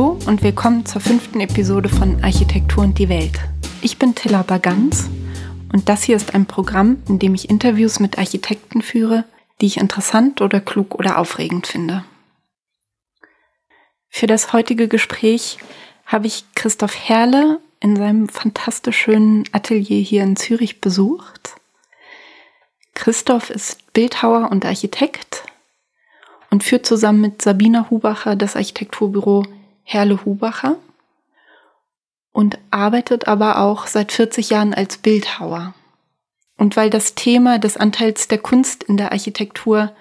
Hallo und willkommen zur fünften Episode von Architektur und die Welt. Ich bin Tilla Baganz und das hier ist ein Programm, in dem ich Interviews mit Architekten führe, die ich interessant oder klug oder aufregend finde. Für das heutige Gespräch habe ich Christoph Herle in seinem fantastisch schönen Atelier hier in Zürich besucht. Christoph ist Bildhauer und Architekt und führt zusammen mit Sabina Hubacher das Architekturbüro Herle Hubacher und arbeitet aber auch seit 40 Jahren als Bildhauer. Und weil das Thema des Anteils der Kunst in der Architektur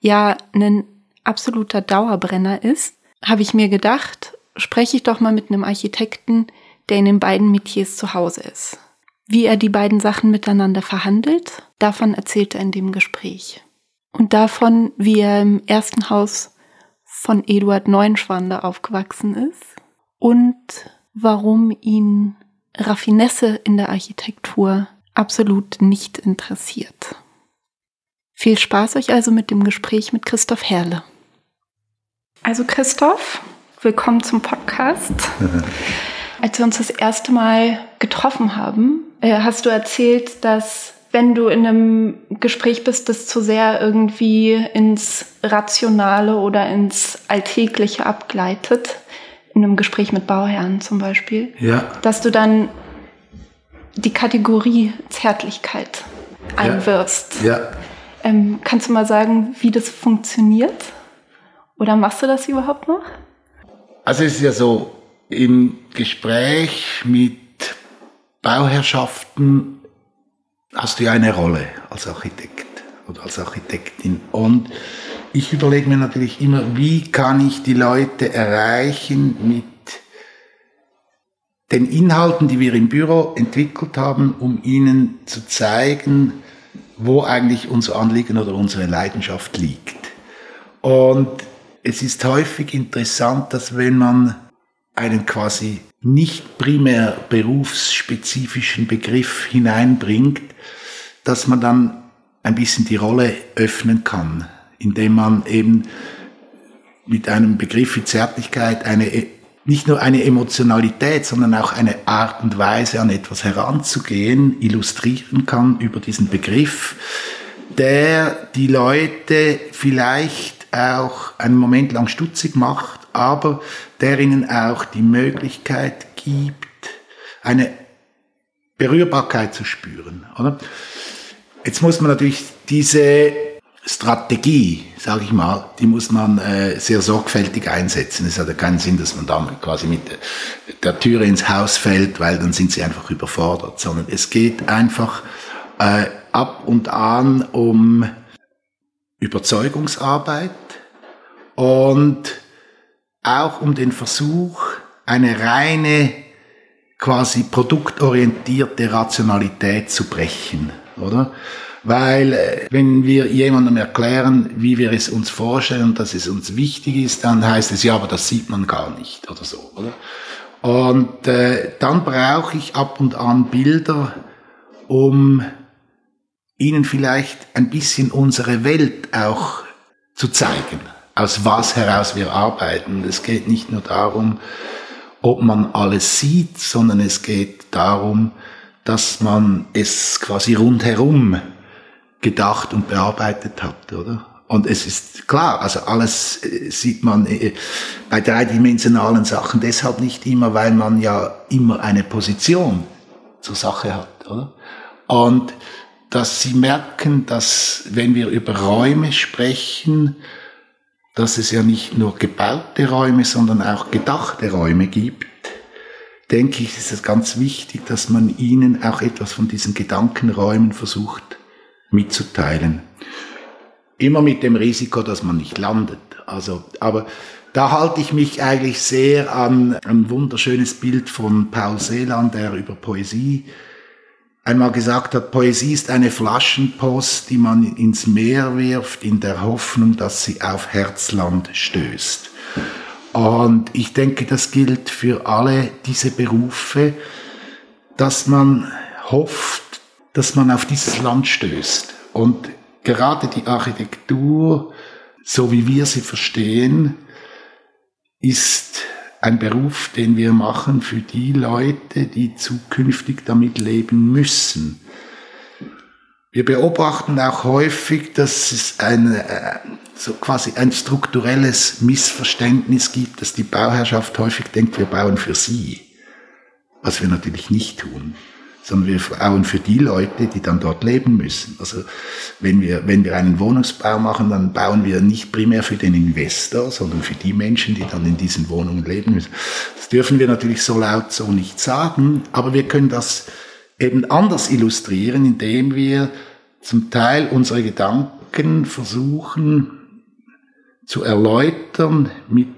ja ein absoluter Dauerbrenner ist, habe ich mir gedacht, spreche ich doch mal mit einem Architekten, der in den beiden Metiers zu Hause ist. Wie er die beiden Sachen miteinander verhandelt, davon erzählt er in dem Gespräch und davon, wie er im ersten Haus von Eduard Neuenschwander aufgewachsen ist und warum ihn Raffinesse in der Architektur absolut nicht interessiert. Viel Spaß euch also mit dem Gespräch mit Christoph Herle. Also Christoph, willkommen zum Podcast. Als wir uns das erste Mal getroffen haben, äh, hast du erzählt, dass wenn du in einem Gespräch bist, das zu sehr irgendwie ins Rationale oder ins Alltägliche abgleitet, in einem Gespräch mit Bauherren zum Beispiel, ja. dass du dann die Kategorie Zärtlichkeit einwirfst. Ja. ja. Ähm, kannst du mal sagen, wie das funktioniert? Oder machst du das überhaupt noch? Also es ist ja so, im Gespräch mit Bauherrschaften hast du ja eine Rolle als Architekt oder als Architektin. Und ich überlege mir natürlich immer, wie kann ich die Leute erreichen mit den Inhalten, die wir im Büro entwickelt haben, um ihnen zu zeigen, wo eigentlich unser Anliegen oder unsere Leidenschaft liegt. Und es ist häufig interessant, dass wenn man einen quasi nicht primär berufsspezifischen Begriff hineinbringt, dass man dann ein bisschen die Rolle öffnen kann, indem man eben mit einem Begriff wie Zärtlichkeit eine, nicht nur eine Emotionalität, sondern auch eine Art und Weise an etwas heranzugehen, illustrieren kann über diesen Begriff, der die Leute vielleicht auch einen Moment lang stutzig macht, aber der ihnen auch die Möglichkeit gibt, eine Berührbarkeit zu spüren. Oder? Jetzt muss man natürlich diese Strategie, sage ich mal, die muss man äh, sehr sorgfältig einsetzen. Es hat ja keinen Sinn, dass man da quasi mit der Türe ins Haus fällt, weil dann sind sie einfach überfordert, sondern es geht einfach äh, ab und an um Überzeugungsarbeit und auch um den Versuch, eine reine, quasi produktorientierte Rationalität zu brechen, oder? Weil äh, wenn wir jemandem erklären, wie wir es uns vorstellen, dass es uns wichtig ist, dann heißt es ja, aber das sieht man gar nicht oder so, oder? Und äh, dann brauche ich ab und an Bilder, um ihnen vielleicht ein bisschen unsere Welt auch zu zeigen aus was heraus wir arbeiten. Es geht nicht nur darum, ob man alles sieht, sondern es geht darum, dass man es quasi rundherum gedacht und bearbeitet hat, oder? Und es ist klar, also alles äh, sieht man äh, bei dreidimensionalen Sachen deshalb nicht immer, weil man ja immer eine Position zur Sache hat, oder? Und dass sie merken, dass wenn wir über Räume sprechen, dass es ja nicht nur gebaute Räume, sondern auch gedachte Räume gibt, denke ich, ist es ganz wichtig, dass man ihnen auch etwas von diesen Gedankenräumen versucht mitzuteilen. Immer mit dem Risiko, dass man nicht landet. Also, aber da halte ich mich eigentlich sehr an ein wunderschönes Bild von Paul Celan, der über Poesie einmal gesagt hat, Poesie ist eine Flaschenpost, die man ins Meer wirft, in der Hoffnung, dass sie auf Herzland stößt. Und ich denke, das gilt für alle diese Berufe, dass man hofft, dass man auf dieses Land stößt. Und gerade die Architektur, so wie wir sie verstehen, ist ein Beruf, den wir machen für die Leute, die zukünftig damit leben müssen. Wir beobachten auch häufig, dass es ein, äh, so quasi ein strukturelles Missverständnis gibt, dass die Bauherrschaft häufig denkt, wir bauen für sie, was wir natürlich nicht tun sondern wir bauen für die Leute, die dann dort leben müssen. Also wenn wir, wenn wir einen Wohnungsbau machen, dann bauen wir nicht primär für den Investor, sondern für die Menschen, die dann in diesen Wohnungen leben müssen. Das dürfen wir natürlich so laut so nicht sagen, aber wir können das eben anders illustrieren, indem wir zum Teil unsere Gedanken versuchen zu erläutern mit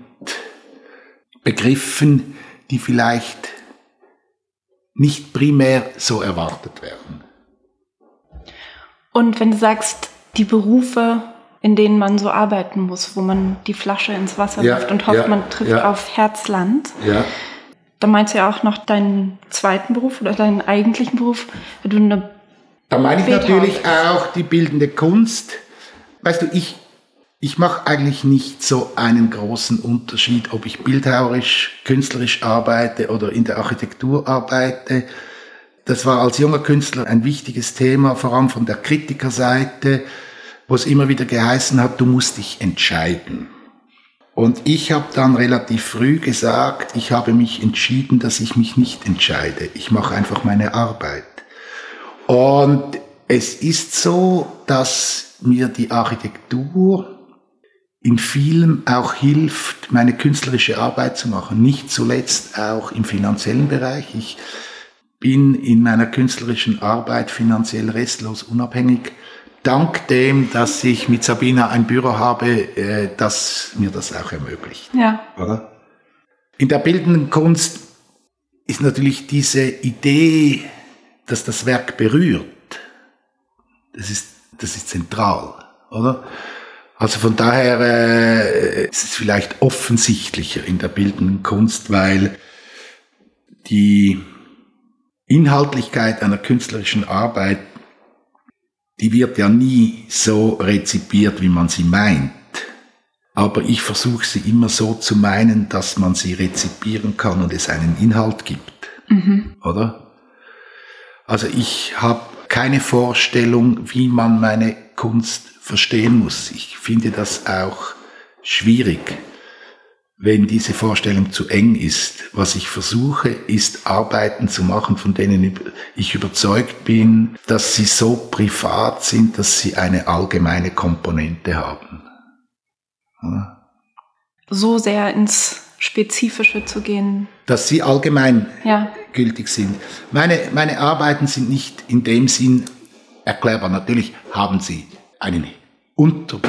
Begriffen, die vielleicht nicht primär so erwartet werden. Und wenn du sagst, die Berufe, in denen man so arbeiten muss, wo man die Flasche ins Wasser ja, wirft und hofft, ja, man trifft ja. auf Herzland, ja. da meinst du ja auch noch deinen zweiten Beruf oder deinen eigentlichen Beruf, wenn du eine da meine ich natürlich auch die bildende Kunst. Weißt du, ich ich mache eigentlich nicht so einen großen Unterschied, ob ich bildhauerisch, künstlerisch arbeite oder in der Architektur arbeite. Das war als junger Künstler ein wichtiges Thema, vor allem von der Kritikerseite, wo es immer wieder geheißen hat, du musst dich entscheiden. Und ich habe dann relativ früh gesagt, ich habe mich entschieden, dass ich mich nicht entscheide. Ich mache einfach meine Arbeit. Und es ist so, dass mir die Architektur in vielem auch hilft, meine künstlerische Arbeit zu machen. Nicht zuletzt auch im finanziellen Bereich. Ich bin in meiner künstlerischen Arbeit finanziell restlos unabhängig. Dank dem, dass ich mit Sabina ein Büro habe, äh, das mir das auch ermöglicht. Ja. Oder? In der bildenden Kunst ist natürlich diese Idee, dass das Werk berührt, das ist, das ist zentral, oder? Also von daher äh, ist es vielleicht offensichtlicher in der bildenden Kunst, weil die Inhaltlichkeit einer künstlerischen Arbeit, die wird ja nie so rezipiert, wie man sie meint. Aber ich versuche sie immer so zu meinen, dass man sie rezipieren kann und es einen Inhalt gibt. Mhm. Oder? Also ich habe keine Vorstellung, wie man meine Kunst verstehen muss. Ich finde das auch schwierig, wenn diese Vorstellung zu eng ist. Was ich versuche, ist Arbeiten zu machen, von denen ich überzeugt bin, dass sie so privat sind, dass sie eine allgemeine Komponente haben. Ja. So sehr ins Spezifische zu gehen. Dass sie allgemein ja. gültig sind. Meine, meine Arbeiten sind nicht in dem Sinn erklärbar. Natürlich haben sie einen unter,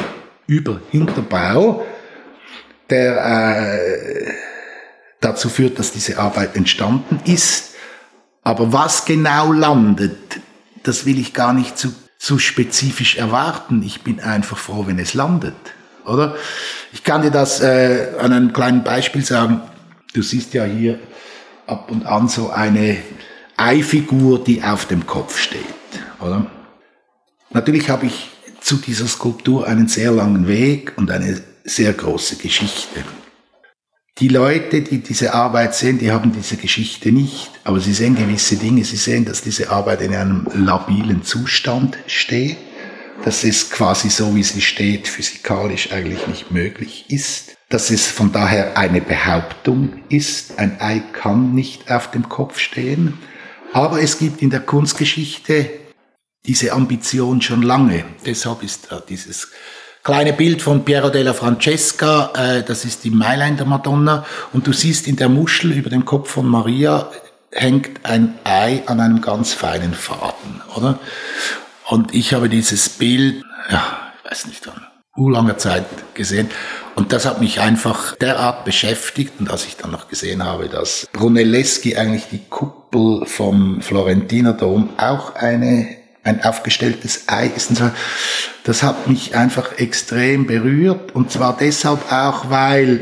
über Hinterbau, der äh, dazu führt, dass diese Arbeit entstanden ist. Aber was genau landet, das will ich gar nicht zu, zu spezifisch erwarten. Ich bin einfach froh, wenn es landet, oder? Ich kann dir das äh, an einem kleinen Beispiel sagen. Du siehst ja hier ab und an so eine Eifigur, die auf dem Kopf steht, oder? Natürlich habe ich zu dieser Skulptur einen sehr langen Weg und eine sehr große Geschichte. Die Leute, die diese Arbeit sehen, die haben diese Geschichte nicht, aber sie sehen gewisse Dinge. Sie sehen, dass diese Arbeit in einem labilen Zustand steht, dass es quasi so, wie sie steht, physikalisch eigentlich nicht möglich ist, dass es von daher eine Behauptung ist, ein Ei kann nicht auf dem Kopf stehen, aber es gibt in der Kunstgeschichte diese Ambition schon lange. Deshalb ist äh, dieses kleine Bild von Piero della Francesca, äh, das ist die Mailänder Madonna, und du siehst in der Muschel über dem Kopf von Maria hängt ein Ei an einem ganz feinen Faden, oder? Und ich habe dieses Bild, ja, ich weiß nicht, an langer Zeit gesehen. Und das hat mich einfach derart beschäftigt. Und als ich dann noch gesehen habe, dass Brunelleschi eigentlich die Kuppel vom Florentiner Dom auch eine ein aufgestelltes Ei ist. Und so. Das hat mich einfach extrem berührt und zwar deshalb auch, weil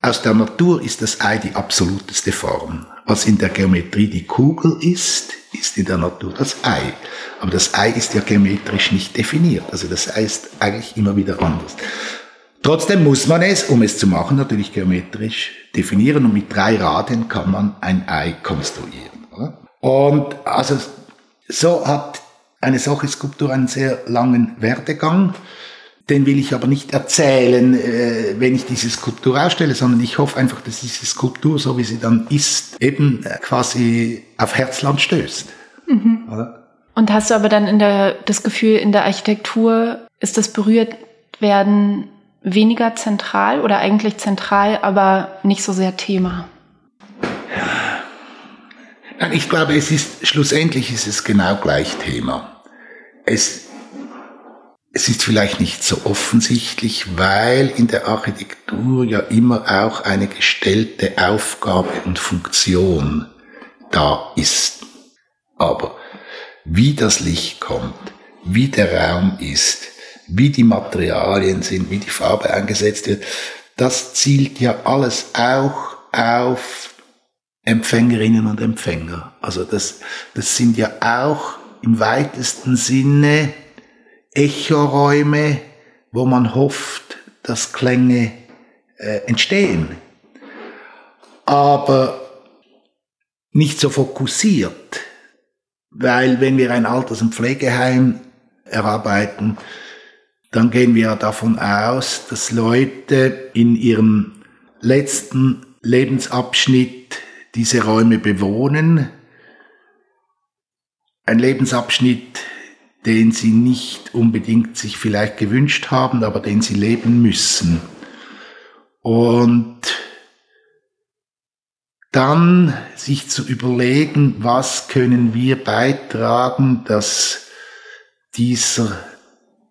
aus der Natur ist das Ei die absoluteste Form. Was in der Geometrie die Kugel ist, ist in der Natur das Ei. Aber das Ei ist ja geometrisch nicht definiert. Also das Ei ist eigentlich immer wieder anders. Trotzdem muss man es, um es zu machen, natürlich geometrisch definieren und mit drei Raden kann man ein Ei konstruieren. Oder? Und also so hat eine solche Skulptur einen sehr langen Werdegang. Den will ich aber nicht erzählen, äh, wenn ich diese Skulptur ausstelle, sondern ich hoffe einfach, dass diese Skulptur, so wie sie dann ist, eben äh, quasi auf Herzland stößt. Mhm. Und hast du aber dann in der, das Gefühl, in der Architektur ist das berührt werden weniger zentral oder eigentlich zentral, aber nicht so sehr Thema? Ich glaube, es ist, schlussendlich ist es genau gleich Thema. Es, es ist vielleicht nicht so offensichtlich, weil in der Architektur ja immer auch eine gestellte Aufgabe und Funktion da ist. Aber wie das Licht kommt, wie der Raum ist, wie die Materialien sind, wie die Farbe eingesetzt wird, das zielt ja alles auch auf Empfängerinnen und Empfänger. Also das, das sind ja auch im weitesten Sinne Echoräume, wo man hofft, dass Klänge äh, entstehen. Aber nicht so fokussiert, weil wenn wir ein Alters- und Pflegeheim erarbeiten, dann gehen wir davon aus, dass Leute in ihrem letzten Lebensabschnitt diese Räume bewohnen. Ein Lebensabschnitt, den sie nicht unbedingt sich vielleicht gewünscht haben, aber den sie leben müssen. Und dann sich zu überlegen, was können wir beitragen, dass dieser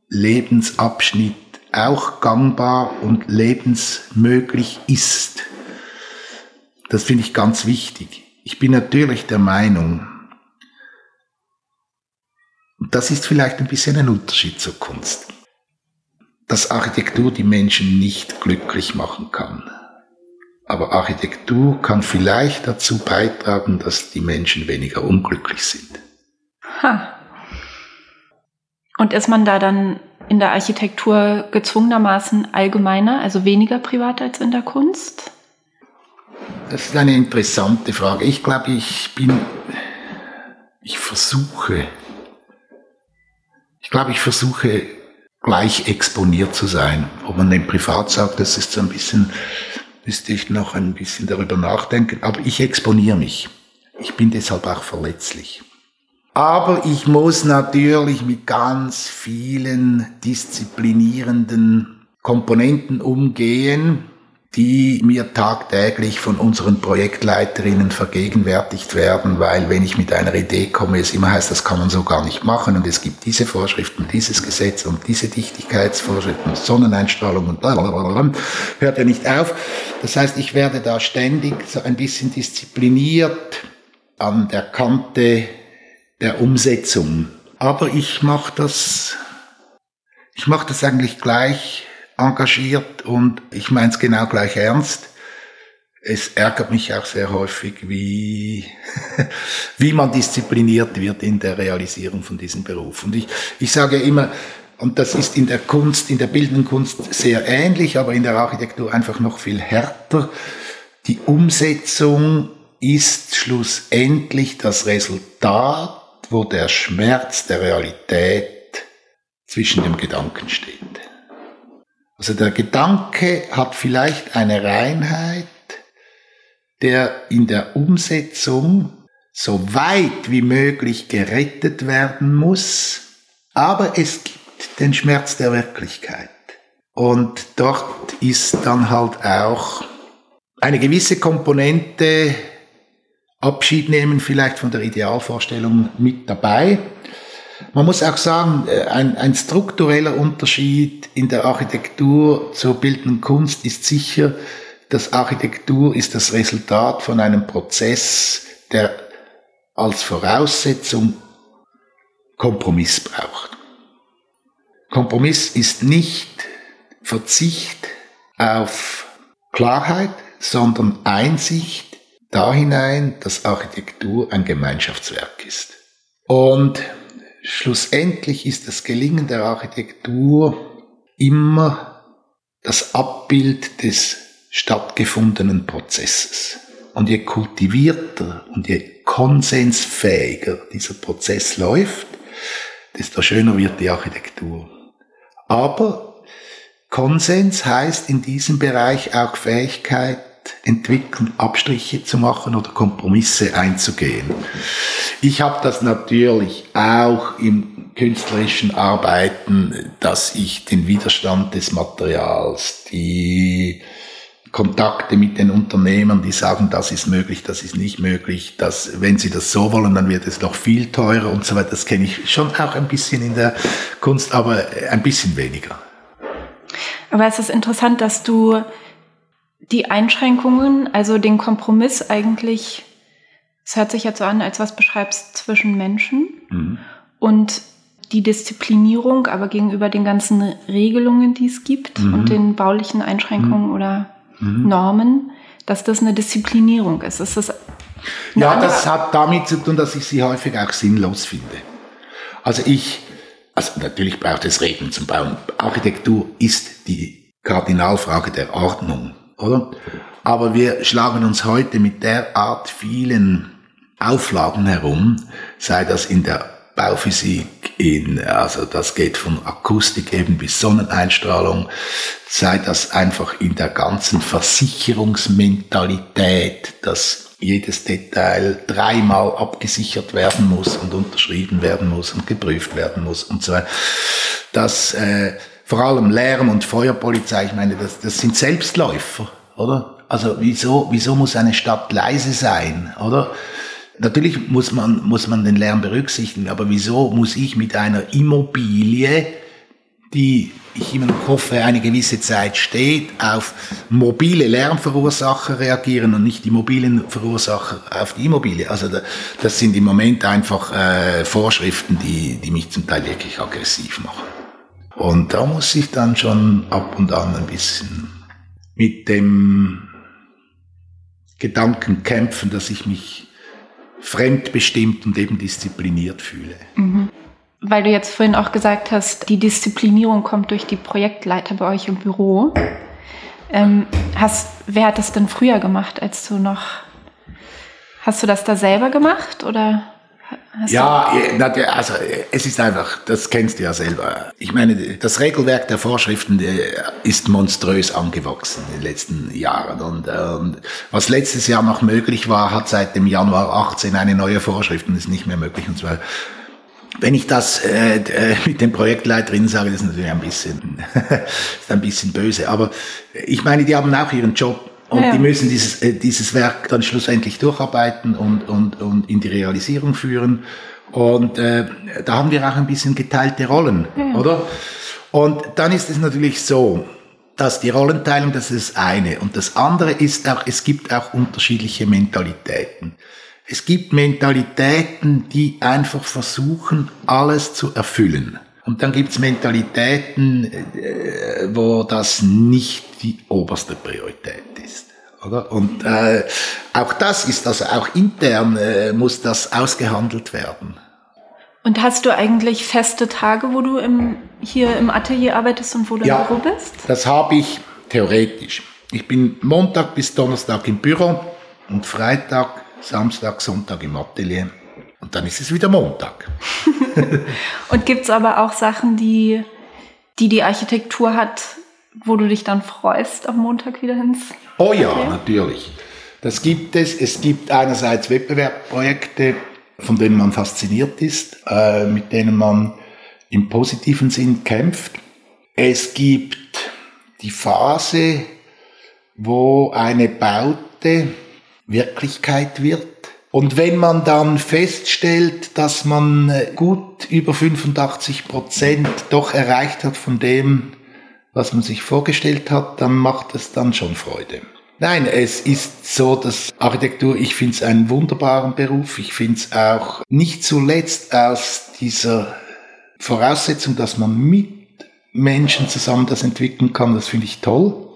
Lebensabschnitt auch gangbar und lebensmöglich ist. Das finde ich ganz wichtig. Ich bin natürlich der Meinung, das ist vielleicht ein bisschen ein Unterschied zur Kunst, dass Architektur die Menschen nicht glücklich machen kann. Aber Architektur kann vielleicht dazu beitragen, dass die Menschen weniger unglücklich sind. Ha. Und ist man da dann in der Architektur gezwungenermaßen allgemeiner, also weniger privat als in der Kunst? Das ist eine interessante Frage. Ich glaube, ich bin, ich versuche, ich glaube, ich versuche gleich exponiert zu sein. Ob man den privat sagt, das ist so ein bisschen, müsste ich noch ein bisschen darüber nachdenken. Aber ich exponiere mich. Ich bin deshalb auch verletzlich. Aber ich muss natürlich mit ganz vielen disziplinierenden Komponenten umgehen, die mir tagtäglich von unseren Projektleiterinnen vergegenwärtigt werden, weil wenn ich mit einer Idee komme, es immer heißt, das kann man so gar nicht machen und es gibt diese Vorschriften, dieses Gesetz und diese Dichtigkeitsvorschriften, Sonneneinstrahlung und blablabla, hört ja nicht auf. Das heißt, ich werde da ständig so ein bisschen diszipliniert an der Kante der Umsetzung. Aber ich mache das, ich mache das eigentlich gleich engagiert und ich meine es genau gleich ernst. Es ärgert mich auch sehr häufig, wie, wie man diszipliniert wird in der Realisierung von diesem Beruf. Und ich, ich sage immer, und das ist in der Kunst, in der bildenden Kunst sehr ähnlich, aber in der Architektur einfach noch viel härter. Die Umsetzung ist schlussendlich das Resultat wo der Schmerz der Realität zwischen dem Gedanken steht. Also der Gedanke hat vielleicht eine Reinheit, der in der Umsetzung so weit wie möglich gerettet werden muss, aber es gibt den Schmerz der Wirklichkeit. Und dort ist dann halt auch eine gewisse Komponente Abschied nehmen vielleicht von der Idealvorstellung mit dabei. Man muss auch sagen, äh, ein, ein struktureller Unterschied in der Architektur zur bildenden Kunst ist sicher, dass Architektur ist das Resultat von einem Prozess, der als Voraussetzung Kompromiss braucht. Kompromiss ist nicht Verzicht auf Klarheit, sondern Einsicht da hinein, dass Architektur ein Gemeinschaftswerk ist. Und schlussendlich ist das Gelingen der Architektur immer das Abbild des stattgefundenen Prozesses. Und je kultivierter und je konsensfähiger dieser Prozess läuft, desto schöner wird die Architektur. Aber Konsens heißt in diesem Bereich auch Fähigkeit, entwickeln, Abstriche zu machen oder Kompromisse einzugehen. Ich habe das natürlich auch im künstlerischen Arbeiten, dass ich den Widerstand des Materials, die Kontakte mit den Unternehmern, die sagen, das ist möglich, das ist nicht möglich, dass, wenn sie das so wollen, dann wird es noch viel teurer und so weiter. Das kenne ich schon auch ein bisschen in der Kunst, aber ein bisschen weniger. Aber es ist interessant, dass du die Einschränkungen, also den Kompromiss eigentlich, es hört sich jetzt so an, als was beschreibst zwischen Menschen mhm. und die Disziplinierung, aber gegenüber den ganzen Regelungen, die es gibt mhm. und den baulichen Einschränkungen mhm. oder mhm. Normen, dass das eine Disziplinierung ist. ist das ja, das hat damit zu tun, dass ich sie häufig auch sinnlos finde. Also ich, also natürlich braucht es Regeln zum Bauen. Architektur ist die Kardinalfrage der Ordnung oder? Aber wir schlagen uns heute mit derart vielen Auflagen herum, sei das in der Bauphysik, in, also das geht von Akustik eben bis Sonneneinstrahlung, sei das einfach in der ganzen Versicherungsmentalität, dass jedes Detail dreimal abgesichert werden muss und unterschrieben werden muss und geprüft werden muss und so weiter. Das äh, vor allem Lärm und Feuerpolizei, ich meine, das, das sind Selbstläufer, oder? Also wieso, wieso muss eine Stadt leise sein, oder? Natürlich muss man, muss man den Lärm berücksichtigen, aber wieso muss ich mit einer Immobilie, die ich immer noch hoffe, eine gewisse Zeit steht, auf mobile Lärmverursacher reagieren und nicht die mobilen Verursacher auf die Immobilie. Also das sind im Moment einfach äh, Vorschriften, die, die mich zum Teil wirklich aggressiv machen. Und da muss ich dann schon ab und an ein bisschen mit dem Gedanken kämpfen, dass ich mich fremdbestimmt und eben diszipliniert fühle. Mhm. Weil du jetzt vorhin auch gesagt hast, die Disziplinierung kommt durch die Projektleiter bei euch im Büro. Ähm, hast, wer hat das denn früher gemacht, als du noch, hast du das da selber gemacht oder? Hast ja, also es ist einfach, das kennst du ja selber. Ich meine, das Regelwerk der Vorschriften ist monströs angewachsen in den letzten Jahren. Und, und was letztes Jahr noch möglich war, hat seit dem Januar 18 eine neue Vorschrift und ist nicht mehr möglich. Und zwar, wenn ich das äh, äh mit den Projektleiterinnen sage, das ist natürlich ein bisschen, ist ein bisschen böse. Aber ich meine, die haben auch ihren Job und ja. die müssen dieses, äh, dieses Werk dann schlussendlich durcharbeiten und, und, und in die Realisierung führen. Und äh, da haben wir auch ein bisschen geteilte Rollen, ja. oder? Und dann ist es natürlich so, dass die Rollenteilung, das ist das eine. Und das andere ist auch, es gibt auch unterschiedliche Mentalitäten. Es gibt Mentalitäten, die einfach versuchen, alles zu erfüllen. Und dann gibt's Mentalitäten, äh, wo das nicht die oberste Priorität ist. Oder? Und äh, auch das ist also auch intern äh, muss das ausgehandelt werden. Und hast du eigentlich feste Tage, wo du im, hier im Atelier arbeitest und wo du ja, im Büro bist? Das habe ich theoretisch. Ich bin Montag bis Donnerstag im Büro und Freitag, Samstag, Sonntag im Atelier. Und dann ist es wieder Montag. und gibt es aber auch Sachen, die, die die Architektur hat, wo du dich dann freust, am Montag wieder ins? Oh ja, okay. natürlich. Das gibt es. Es gibt einerseits Wettbewerbsprojekte, von denen man fasziniert ist, äh, mit denen man im positiven Sinn kämpft. Es gibt die Phase, wo eine Baute Wirklichkeit wird und wenn man dann feststellt, dass man äh, gut über 85 Prozent doch erreicht hat von dem, was man sich vorgestellt hat, dann macht es dann schon Freude. Nein, es ist so, dass Architektur, ich finde es einen wunderbaren Beruf. Ich finde es auch nicht zuletzt aus dieser Voraussetzung, dass man mit Menschen zusammen das entwickeln kann, das finde ich toll.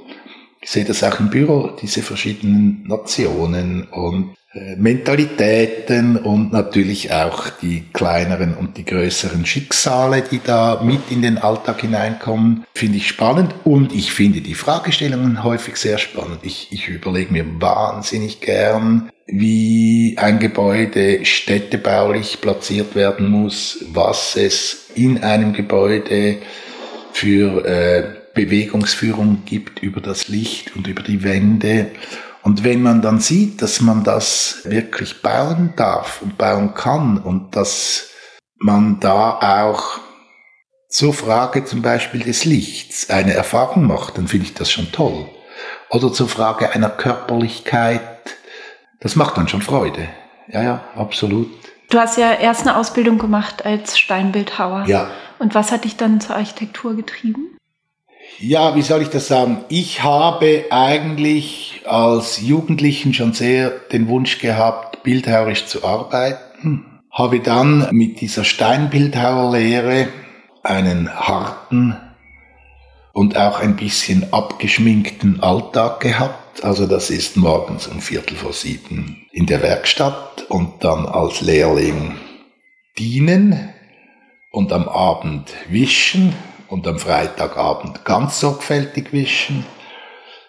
Ich sehe das auch im Büro, diese verschiedenen Nationen und Mentalitäten und natürlich auch die kleineren und die größeren Schicksale, die da mit in den Alltag hineinkommen, finde ich spannend und ich finde die Fragestellungen häufig sehr spannend. Ich, ich überlege mir wahnsinnig gern, wie ein Gebäude städtebaulich platziert werden muss, was es in einem Gebäude für äh, Bewegungsführung gibt über das Licht und über die Wände und wenn man dann sieht, dass man das wirklich bauen darf und bauen kann und dass man da auch zur Frage zum Beispiel des Lichts eine Erfahrung macht, dann finde ich das schon toll. Oder zur Frage einer Körperlichkeit, das macht dann schon Freude. Ja, ja, absolut. Du hast ja erst eine Ausbildung gemacht als Steinbildhauer. Ja. Und was hat dich dann zur Architektur getrieben? Ja, wie soll ich das sagen? Ich habe eigentlich als Jugendlichen schon sehr den Wunsch gehabt, bildhauerisch zu arbeiten. Habe dann mit dieser Steinbildhauerlehre einen harten und auch ein bisschen abgeschminkten Alltag gehabt. Also das ist morgens um Viertel vor sieben in der Werkstatt und dann als Lehrling dienen und am Abend wischen und am Freitagabend ganz sorgfältig wischen.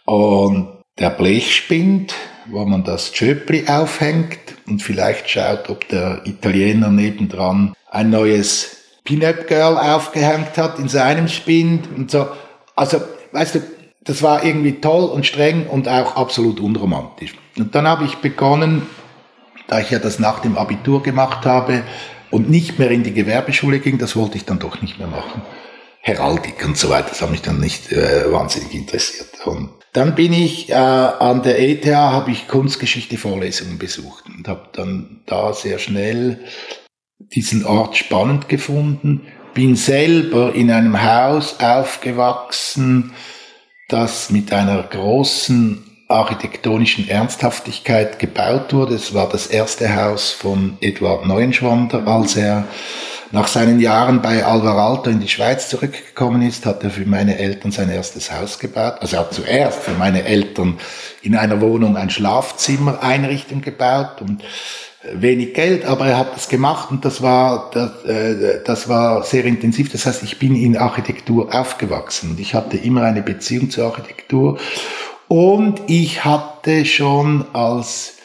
Und der Blechspind, wo man das Schöpli aufhängt und vielleicht schaut, ob der Italiener nebendran ein neues Pin-Up Girl aufgehängt hat in seinem Spind und so. Also, weißt du, das war irgendwie toll und streng und auch absolut unromantisch. Und dann habe ich begonnen, da ich ja das nach dem Abitur gemacht habe und nicht mehr in die Gewerbeschule ging, das wollte ich dann doch nicht mehr machen Heraldik und so weiter. Das hat mich dann nicht äh, wahnsinnig interessiert. Und dann bin ich äh, an der ETH, habe ich Kunstgeschichte Vorlesungen besucht und habe dann da sehr schnell diesen Ort spannend gefunden. Bin selber in einem Haus aufgewachsen, das mit einer großen architektonischen Ernsthaftigkeit gebaut wurde. Es war das erste Haus von Eduard Neuenschwander, als er nach seinen Jahren bei Alvaralto in die Schweiz zurückgekommen ist, hat er für meine Eltern sein erstes Haus gebaut. Also er hat zuerst für meine Eltern in einer Wohnung ein Schlafzimmer Einrichtung gebaut und äh, wenig Geld, aber er hat das gemacht und das war, das, äh, das war sehr intensiv. Das heißt, ich bin in Architektur aufgewachsen und ich hatte immer eine Beziehung zur Architektur und ich hatte schon als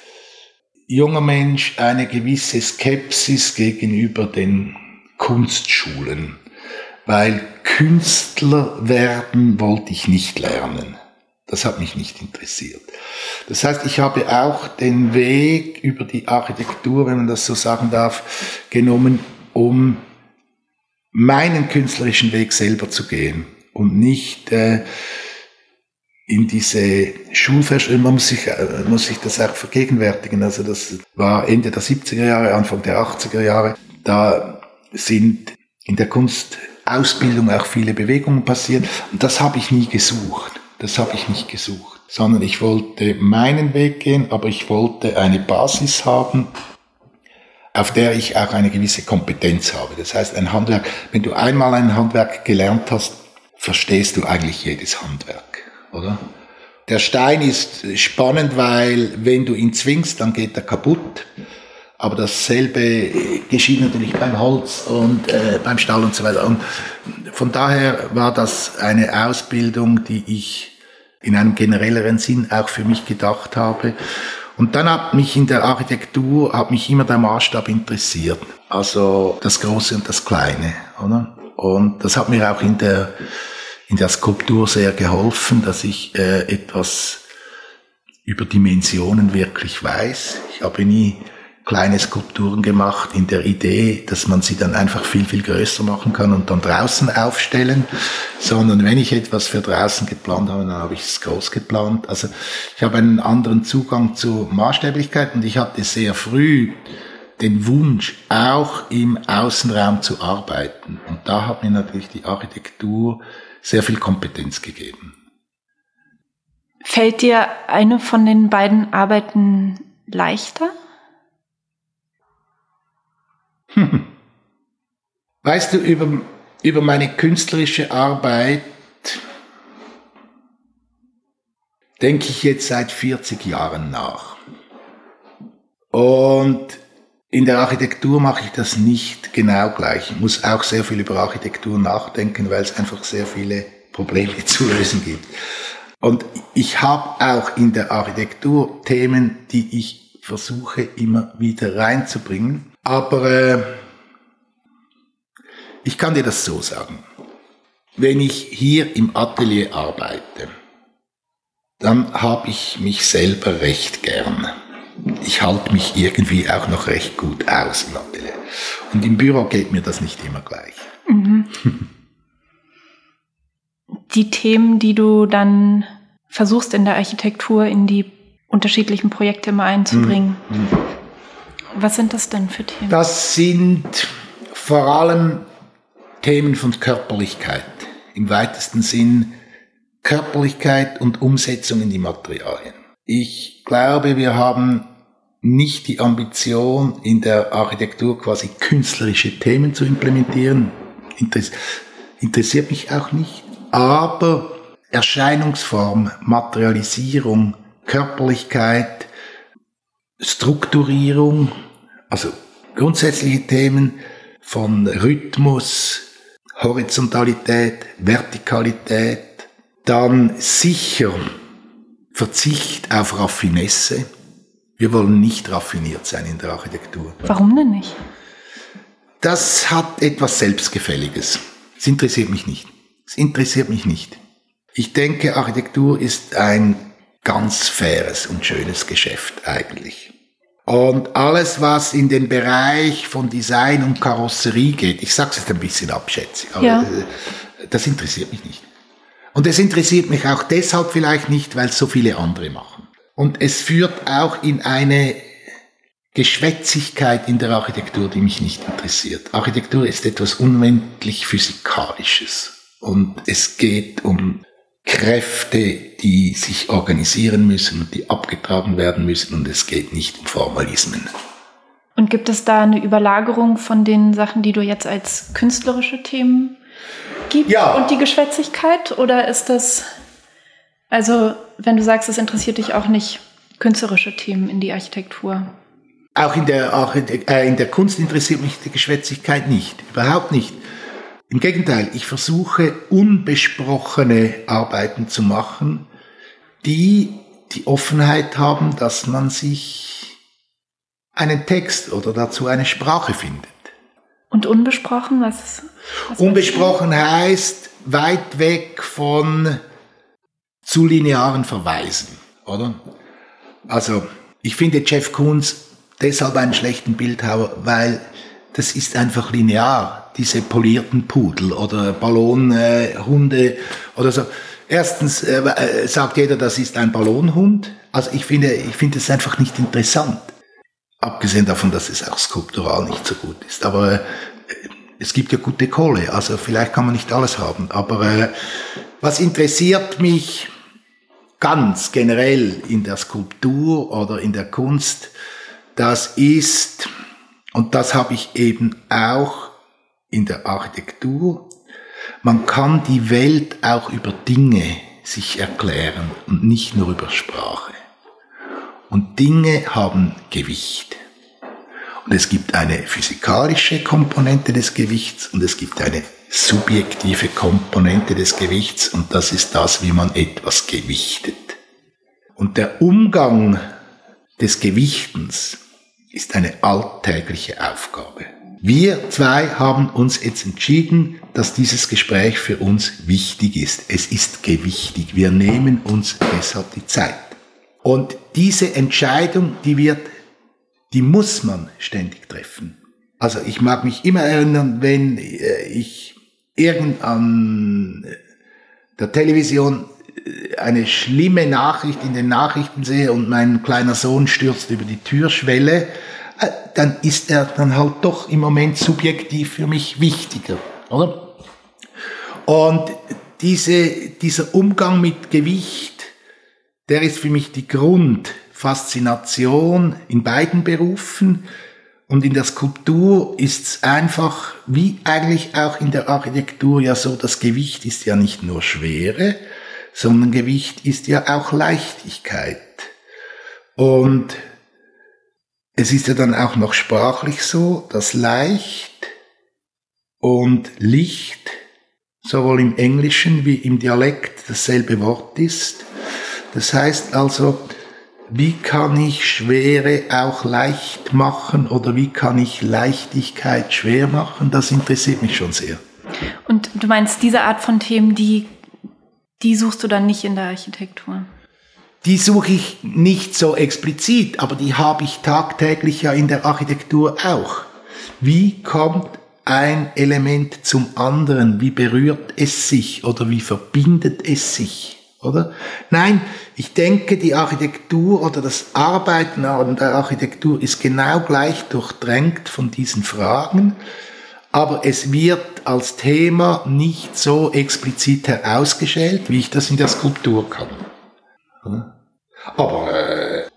junger Mensch eine gewisse Skepsis gegenüber den Kunstschulen, weil Künstler werden wollte ich nicht lernen. Das hat mich nicht interessiert. Das heißt, ich habe auch den Weg über die Architektur, wenn man das so sagen darf, genommen, um meinen künstlerischen Weg selber zu gehen und nicht äh, in diese Schulverschwörung, man muss sich, äh, muss sich das auch vergegenwärtigen. Also das war Ende der 70er Jahre, Anfang der 80er Jahre. Da sind in der Kunstausbildung auch viele Bewegungen passiert. Und das habe ich nie gesucht. Das habe ich nicht gesucht. Sondern ich wollte meinen Weg gehen, aber ich wollte eine Basis haben, auf der ich auch eine gewisse Kompetenz habe. Das heißt, ein Handwerk, wenn du einmal ein Handwerk gelernt hast, verstehst du eigentlich jedes Handwerk, oder? Der Stein ist spannend, weil wenn du ihn zwingst, dann geht er kaputt. Aber dasselbe geschieht natürlich beim Holz und äh, beim Stall und so weiter. Und von daher war das eine Ausbildung, die ich in einem generelleren Sinn auch für mich gedacht habe. Und dann hat mich in der Architektur, hat mich immer der Maßstab interessiert. Also das Große und das Kleine, oder? Und das hat mir auch in der, in der Skulptur sehr geholfen, dass ich äh, etwas über Dimensionen wirklich weiß. Ich habe nie kleine Skulpturen gemacht in der Idee, dass man sie dann einfach viel, viel größer machen kann und dann draußen aufstellen, sondern wenn ich etwas für draußen geplant habe, dann habe ich es groß geplant. Also ich habe einen anderen Zugang zu Maßstäblichkeit und ich hatte sehr früh den Wunsch, auch im Außenraum zu arbeiten. Und da hat mir natürlich die Architektur sehr viel Kompetenz gegeben. Fällt dir eine von den beiden Arbeiten leichter? Weißt du, über, über meine künstlerische Arbeit denke ich jetzt seit 40 Jahren nach. Und in der Architektur mache ich das nicht genau gleich. Ich muss auch sehr viel über Architektur nachdenken, weil es einfach sehr viele Probleme zu lösen gibt. Und ich habe auch in der Architektur Themen, die ich versuche immer wieder reinzubringen. Aber äh, ich kann dir das so sagen. Wenn ich hier im Atelier arbeite, dann habe ich mich selber recht gern. Ich halte mich irgendwie auch noch recht gut aus im Atelier. Und im Büro geht mir das nicht immer gleich. Mhm. Die Themen, die du dann versuchst in der Architektur in die unterschiedlichen Projekte immer einzubringen. Mhm. Was sind das denn für Themen? Das sind vor allem Themen von Körperlichkeit. Im weitesten Sinn Körperlichkeit und Umsetzung in die Materialien. Ich glaube, wir haben nicht die Ambition, in der Architektur quasi künstlerische Themen zu implementieren. interessiert mich auch nicht. Aber Erscheinungsform, Materialisierung, Körperlichkeit, Strukturierung, also grundsätzliche Themen von Rhythmus, Horizontalität, Vertikalität, dann sicher Verzicht auf Raffinesse. Wir wollen nicht raffiniert sein in der Architektur. Warum denn nicht? Das hat etwas Selbstgefälliges. Es interessiert mich nicht. Es interessiert mich nicht. Ich denke, Architektur ist ein ganz faires und schönes Geschäft eigentlich. Und alles, was in den Bereich von Design und Karosserie geht, ich sage es jetzt ein bisschen abschätzig, aber ja. Äh, das interessiert mich nicht. Und es interessiert mich auch deshalb vielleicht nicht, weil es so viele andere machen. Und es führt auch in eine Geschwätzigkeit in der Architektur, die mich nicht interessiert. Architektur ist etwas unendlich Physikalisches. Und es geht um Kräfte, die sich organisieren müssen und die abgetragen werden müssen und es geht nicht um Formalismen. Und gibt es da eine Überlagerung von den Sachen, die du jetzt als künstlerische Themen gibst ja. und die Geschwätzigkeit? Oder ist das, also wenn du sagst, es interessiert dich auch nicht, künstlerische Themen in die Architektur? Auch in der, äh, in der Kunst interessiert mich die Geschwätzigkeit nicht, überhaupt nicht. Im Gegenteil, ich versuche unbesprochene Arbeiten zu machen, die die Offenheit haben, dass man sich einen Text oder dazu eine Sprache findet. Und unbesprochen, was? was unbesprochen heißt weit weg von zu linearen Verweisen, oder? Also, ich finde Jeff Koons deshalb einen schlechten Bildhauer, weil das ist einfach linear, diese polierten Pudel oder Ballonhunde äh, oder so. Erstens äh, äh, sagt jeder, das ist ein Ballonhund. Also ich finde, ich finde es einfach nicht interessant. Abgesehen davon, dass es auch skulptural nicht so gut ist. Aber äh, es gibt ja gute Kohle, also vielleicht kann man nicht alles haben. Aber äh, was interessiert mich ganz generell in der Skulptur oder in der Kunst, das ist und das habe ich eben auch in der Architektur. Man kann die Welt auch über Dinge sich erklären und nicht nur über Sprache. Und Dinge haben Gewicht. Und es gibt eine physikalische Komponente des Gewichts und es gibt eine subjektive Komponente des Gewichts und das ist das, wie man etwas gewichtet. Und der Umgang des Gewichtens ist eine alltägliche Aufgabe. Wir zwei haben uns jetzt entschieden, dass dieses Gespräch für uns wichtig ist. Es ist gewichtig. Wir nehmen uns deshalb die Zeit. Und diese Entscheidung, die wird, die muss man ständig treffen. Also ich mag mich immer erinnern, wenn äh, ich irgend an der Television eine schlimme Nachricht in den Nachrichten sehe und mein kleiner Sohn stürzt über die Türschwelle, äh, dann ist er dann halt doch im Moment subjektiv für mich wichtiger, oder? Und diese, dieser Umgang mit Gewicht, der ist für mich die Grundfaszination in beiden Berufen. Und in der Skulptur ist es einfach, wie eigentlich auch in der Architektur ja so, das Gewicht ist ja nicht nur Schwere, sondern Gewicht ist ja auch Leichtigkeit. Und es ist ja dann auch noch sprachlich so, dass leicht und Licht sowohl im Englischen wie im Dialekt dasselbe Wort ist. Das heißt also, wie kann ich Schwere auch leicht machen oder wie kann ich Leichtigkeit schwer machen? Das interessiert mich schon sehr. Und du meinst, diese Art von Themen, die, die suchst du dann nicht in der Architektur? Die suche ich nicht so explizit, aber die habe ich tagtäglich ja in der Architektur auch. Wie kommt ein Element zum anderen? Wie berührt es sich oder wie verbindet es sich? Oder? Nein, ich denke, die Architektur oder das Arbeiten an der Architektur ist genau gleich durchdrängt von diesen Fragen, aber es wird als Thema nicht so explizit herausgestellt, wie ich das in der Skulptur kann. Aber äh,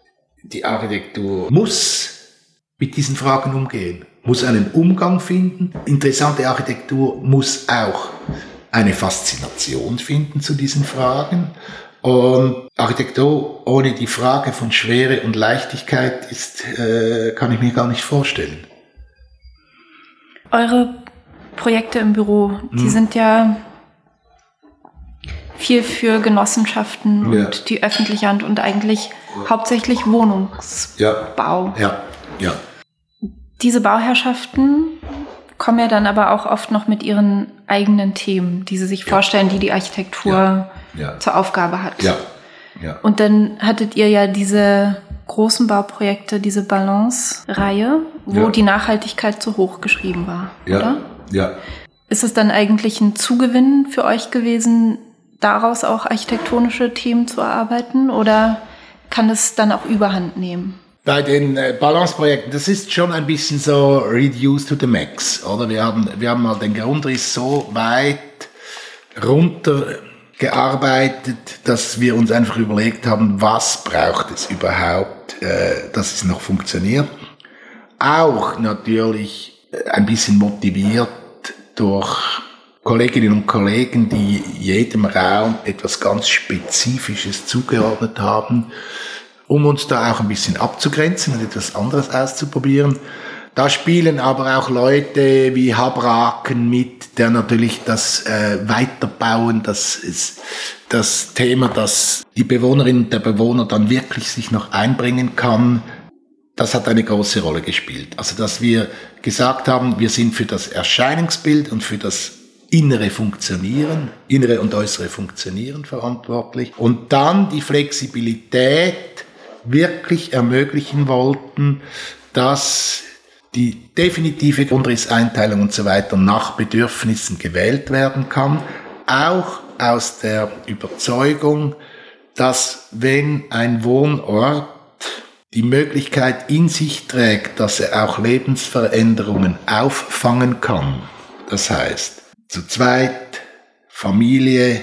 die Architektur muss mit diesen Fragen umgehen muss einen Umgang finden. Interessante Architektur muss auch eine Faszination finden zu diesen Fragen. Und Architektur ohne die Frage von Schwere und Leichtigkeit ist, äh, kann ich mir gar nicht vorstellen. Eure Projekte im Büro, die hm. sind ja viel für Genossenschaften ja. und die öffentliche Hand und eigentlich hauptsächlich Wohnungsbau. Ja, ja. Diese Bauherrschaften kommen ja dann aber auch oft noch mit ihren eigenen Themen, die sie sich vorstellen, die die Architektur zur Aufgabe hat. Ja. Ja. Und dann hattet ihr ja diese großen Bauprojekte, diese Balance-Reihe, wo die Nachhaltigkeit zu hoch geschrieben war, ja. oder? Ja. Ist es dann eigentlich ein Zugewinn für euch gewesen, daraus auch architektonische Themen zu erarbeiten oder kann es dann auch Überhand nehmen? bei den äh, Balance-Projekten, das ist schon ein bisschen so reduced to the max, oder? Wir haben, wir haben mal den Grundriss so weit runtergearbeitet, dass wir uns einfach überlegt haben, was braucht es überhaupt, äh, dass es noch funktioniert. Auch natürlich äh, ein bisschen motiviert durch Kolleginnen und Kollegen, die jedem Raum etwas ganz Spezifisches zugeordnet haben um uns da auch ein bisschen abzugrenzen und etwas anderes auszuprobieren. Da spielen aber auch Leute wie Habraken mit, der natürlich das äh, Weiterbauen, das ist das Thema, dass die Bewohnerinnen und der Bewohner dann wirklich sich noch einbringen kann, das hat eine große Rolle gespielt. Also dass wir gesagt haben, wir sind für das Erscheinungsbild und für das innere Funktionieren, innere und äußere Funktionieren verantwortlich. Und dann die Flexibilität, wirklich ermöglichen wollten, dass die definitive Grundrisseinteilung und so weiter nach Bedürfnissen gewählt werden kann, auch aus der Überzeugung, dass wenn ein Wohnort die Möglichkeit in sich trägt, dass er auch Lebensveränderungen auffangen kann, das heißt zu zweit, Familie,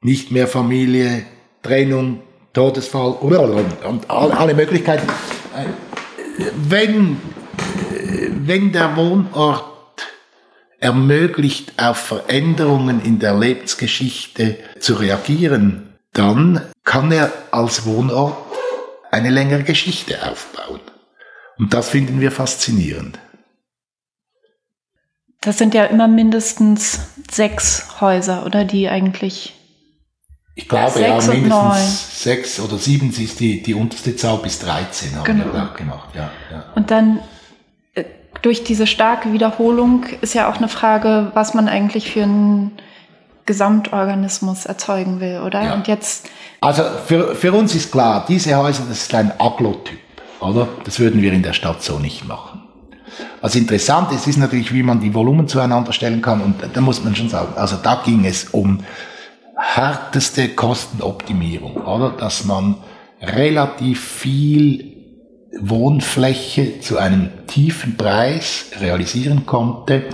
nicht mehr Familie, Trennung, Todesfall und alle Möglichkeiten. Wenn, wenn der Wohnort ermöglicht, auf Veränderungen in der Lebensgeschichte zu reagieren, dann kann er als Wohnort eine längere Geschichte aufbauen. Und das finden wir faszinierend. Das sind ja immer mindestens sechs Häuser, oder die eigentlich ich glaube ja, mindestens sechs oder sieben ist die, die unterste Zahl bis 13 haben genau. wir gemacht. Ja, ja. Und dann äh, durch diese starke Wiederholung ist ja auch eine Frage, was man eigentlich für einen Gesamtorganismus erzeugen will, oder? Ja. Und jetzt. Also für, für uns ist klar, diese Häuser, das ist ein Aglotyp, oder? Das würden wir in der Stadt so nicht machen. Also interessant ist, ist natürlich, wie man die Volumen zueinander stellen kann und da muss man schon sagen, also da ging es um härteste Kostenoptimierung, oder? Dass man relativ viel Wohnfläche zu einem tiefen Preis realisieren konnte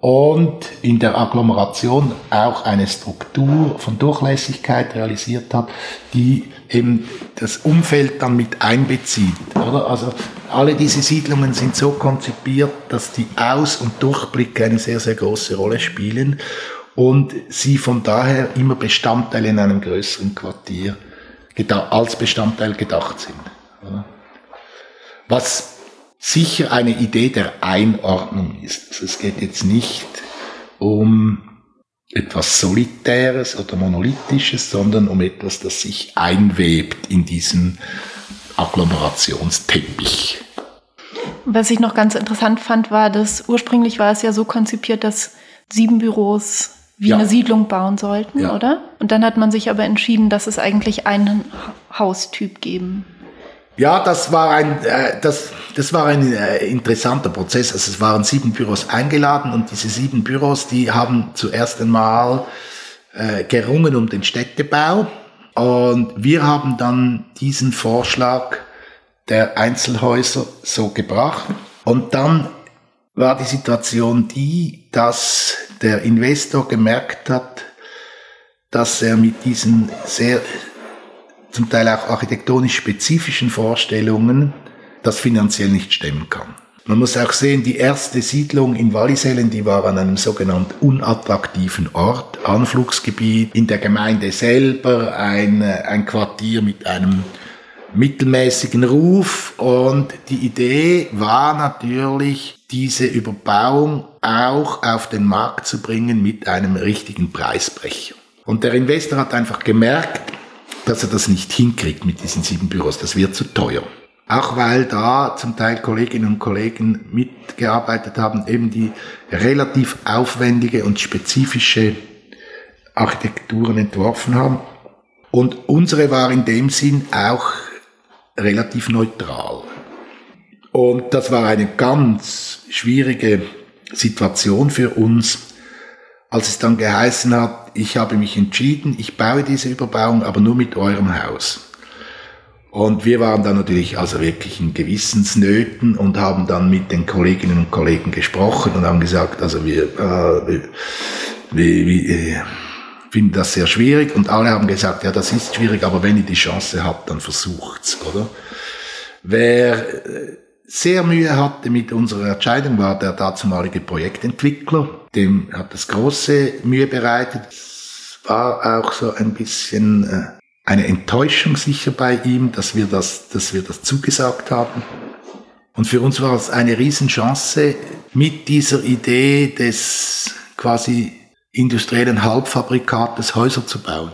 und in der Agglomeration auch eine Struktur von Durchlässigkeit realisiert hat, die eben das Umfeld dann mit einbezieht, oder? Also alle diese Siedlungen sind so konzipiert, dass die Aus- und Durchblicke eine sehr, sehr große Rolle spielen und sie von daher immer Bestandteil in einem größeren Quartier als Bestandteil gedacht sind. Was sicher eine Idee der Einordnung ist. Also es geht jetzt nicht um etwas Solitäres oder Monolithisches, sondern um etwas, das sich einwebt in diesen Agglomerationsteppich. Was ich noch ganz interessant fand, war, dass ursprünglich war es ja so konzipiert, dass sieben Büros wie ja. eine Siedlung bauen sollten, ja. oder? Und dann hat man sich aber entschieden, dass es eigentlich einen Haustyp geben ja, das war ein, äh, das, das war ein äh, interessanter Prozess. Also es waren sieben Büros eingeladen und diese sieben Büros, die haben zuerst einmal äh, gerungen um den Städtebau und wir haben dann diesen Vorschlag der Einzelhäuser so gebracht und dann war die Situation die, dass der Investor gemerkt hat, dass er mit diesen sehr zum Teil auch architektonisch spezifischen Vorstellungen das finanziell nicht stemmen kann. Man muss auch sehen, die erste Siedlung in Wallisellen, die war an einem sogenannten unattraktiven Ort, Anflugsgebiet, in der Gemeinde selber ein, ein Quartier mit einem mittelmäßigen Ruf und die Idee war natürlich, diese Überbauung auch auf den Markt zu bringen mit einem richtigen Preisbrecher. Und der Investor hat einfach gemerkt, dass er das nicht hinkriegt mit diesen sieben Büros. Das wird zu teuer. Auch weil da zum Teil Kolleginnen und Kollegen mitgearbeitet haben, eben die relativ aufwendige und spezifische Architekturen entworfen haben. Und unsere war in dem Sinn auch relativ neutral. Und das war eine ganz schwierige Situation für uns, als es dann geheißen hat, ich habe mich entschieden, ich baue diese Überbauung, aber nur mit eurem Haus. Und wir waren dann natürlich also wirklich in Gewissensnöten und haben dann mit den Kolleginnen und Kollegen gesprochen und haben gesagt, also wir, äh, wir, wir, wir äh, finden das sehr schwierig und alle haben gesagt, ja, das ist schwierig, aber wenn ihr die Chance habt, dann versucht's, oder? Wer äh, sehr Mühe hatte mit unserer Entscheidung, war der dazumalige Projektentwickler. Dem hat das große Mühe bereitet. Es war auch so ein bisschen äh, eine Enttäuschung sicher bei ihm, dass wir das, dass wir das zugesagt haben. Und für uns war es eine Riesenchance, mit dieser Idee des quasi industriellen Halbfabrikates Häuser zu bauen.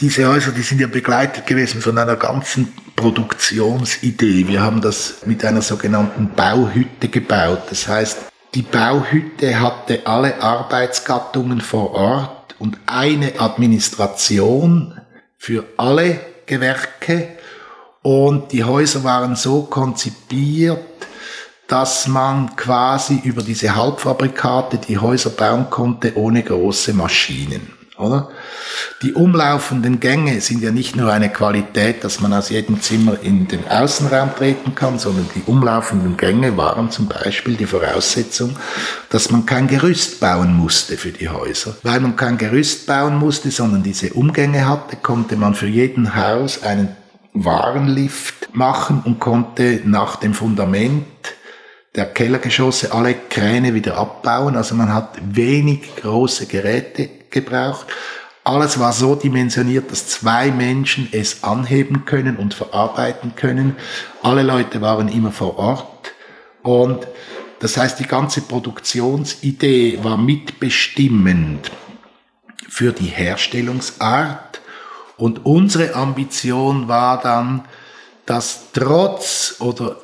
Diese Häuser, die sind ja begleitet gewesen von einer ganzen Produktionsidee. Wir haben das mit einer sogenannten Bauhütte gebaut. Das heißt, die Bauhütte hatte alle Arbeitsgattungen vor Ort und eine Administration für alle Gewerke. Und die Häuser waren so konzipiert, dass man quasi über diese Halbfabrikate die Häuser bauen konnte ohne große Maschinen oder? Die umlaufenden Gänge sind ja nicht nur eine Qualität, dass man aus jedem Zimmer in den Außenraum treten kann, sondern die umlaufenden Gänge waren zum Beispiel die Voraussetzung, dass man kein Gerüst bauen musste für die Häuser. Weil man kein Gerüst bauen musste, sondern diese Umgänge hatte, konnte man für jeden Haus einen Warenlift machen und konnte nach dem Fundament der Kellergeschosse alle Kräne wieder abbauen. Also man hat wenig große Geräte gebraucht. Alles war so dimensioniert, dass zwei Menschen es anheben können und verarbeiten können. Alle Leute waren immer vor Ort. Und das heißt, die ganze Produktionsidee war mitbestimmend für die Herstellungsart. Und unsere Ambition war dann, dass trotz oder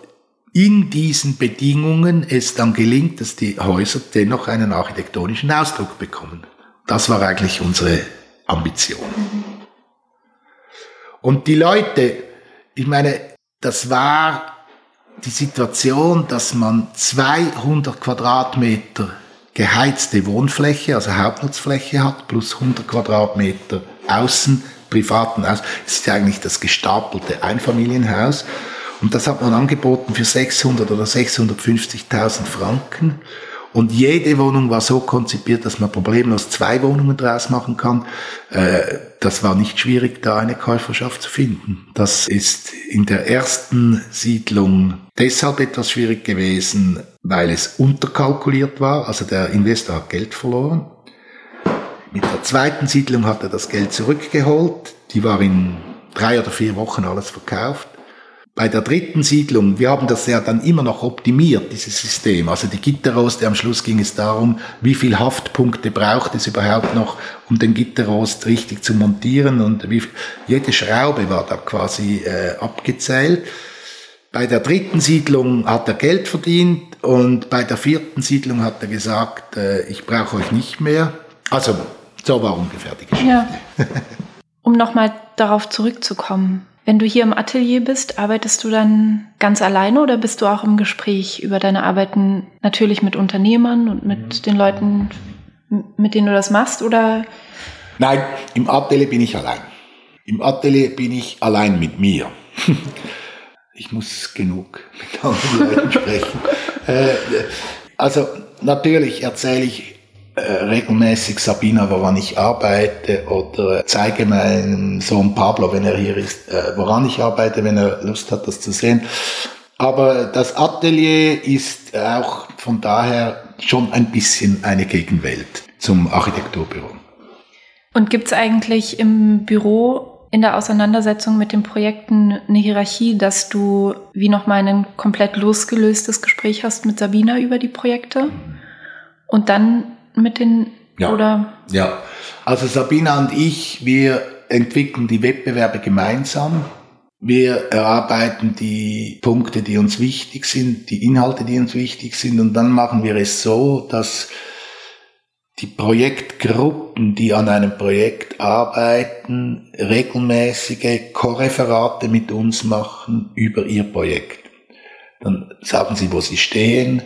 in diesen Bedingungen es dann gelingt, dass die Häuser dennoch einen architektonischen Ausdruck bekommen. Das war eigentlich unsere Ambition. Und die Leute, ich meine, das war die Situation, dass man 200 Quadratmeter geheizte Wohnfläche, also Hauptnutzfläche hat, plus 100 Quadratmeter Außen, privaten Aus. Es ist ja eigentlich das gestapelte Einfamilienhaus. Und das hat man angeboten für 600 oder 650.000 Franken. Und jede Wohnung war so konzipiert, dass man problemlos zwei Wohnungen draus machen kann. Äh, das war nicht schwierig, da eine Käuferschaft zu finden. Das ist in der ersten Siedlung deshalb etwas schwierig gewesen, weil es unterkalkuliert war. Also der Investor hat Geld verloren. Mit der zweiten Siedlung hat er das Geld zurückgeholt. Die war in drei oder vier Wochen alles verkauft. Bei der dritten Siedlung, wir haben das ja dann immer noch optimiert, dieses System. Also die Gitterroste, am Schluss ging es darum, wie viel Haftpunkte braucht es überhaupt noch, um den Gitterrost richtig zu montieren und wie, jede Schraube war da quasi äh, abgezählt. Bei der dritten Siedlung hat er Geld verdient und bei der vierten Siedlung hat er gesagt, äh, ich brauche euch nicht mehr. Also so war ungefähr die Geschichte. Ja. Um nochmal darauf zurückzukommen, wenn du hier im Atelier bist, arbeitest du dann ganz alleine oder bist du auch im Gespräch über deine Arbeiten natürlich mit Unternehmern und mit mhm. den Leuten, mit denen du das machst oder? Nein, im Atelier bin ich allein. Im Atelier bin ich allein mit mir. ich muss genug mit anderen Leuten sprechen. Äh, also natürlich erzähle ich regelmäßig Sabina, woran ich arbeite, oder zeige meinem Sohn Pablo, wenn er hier ist, äh, woran ich arbeite, wenn er Lust hat, das zu sehen. Aber das Atelier ist auch von daher schon ein bisschen eine Gegenwelt zum Architekturbüro. Und gibt es eigentlich im Büro in der Auseinandersetzung mit den Projekten eine Hierarchie, dass du wie nochmal ein komplett losgelöstes Gespräch hast mit Sabina über die Projekte und dann mit den ja. oder? Ja, also Sabina und ich, wir entwickeln die Wettbewerbe gemeinsam. Wir erarbeiten die Punkte, die uns wichtig sind, die Inhalte, die uns wichtig sind, und dann machen wir es so, dass die Projektgruppen, die an einem Projekt arbeiten, regelmäßige Korreferate mit uns machen über ihr Projekt. Dann sagen sie, wo sie stehen,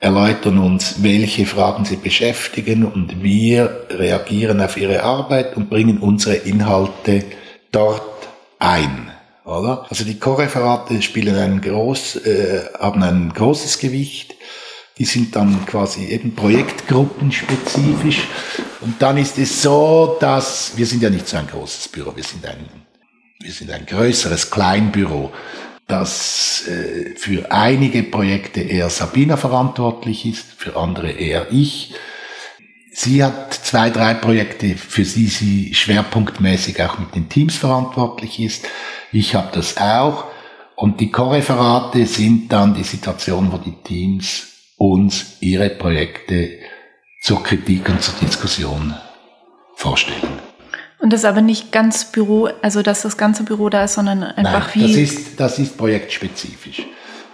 erläutern uns, welche Fragen sie beschäftigen und wir reagieren auf ihre Arbeit und bringen unsere Inhalte dort ein. Oder? Also die Chorreferate spielen ein groß, äh, haben ein großes Gewicht. Die sind dann quasi eben projektgruppenspezifisch. Und dann ist es so, dass wir sind ja nicht so ein großes Büro, wir sind ein, wir sind ein größeres Kleinbüro dass äh, für einige Projekte eher Sabina verantwortlich ist, für andere eher ich. Sie hat zwei, drei Projekte, für die sie schwerpunktmäßig auch mit den Teams verantwortlich ist. Ich habe das auch. Und die Co-Referate sind dann die Situation, wo die Teams uns ihre Projekte zur Kritik und zur Diskussion vorstellen. Und das aber nicht ganz Büro, also dass das ganze Büro da ist, sondern einfach Nein, wie. Das ist, das ist projektspezifisch.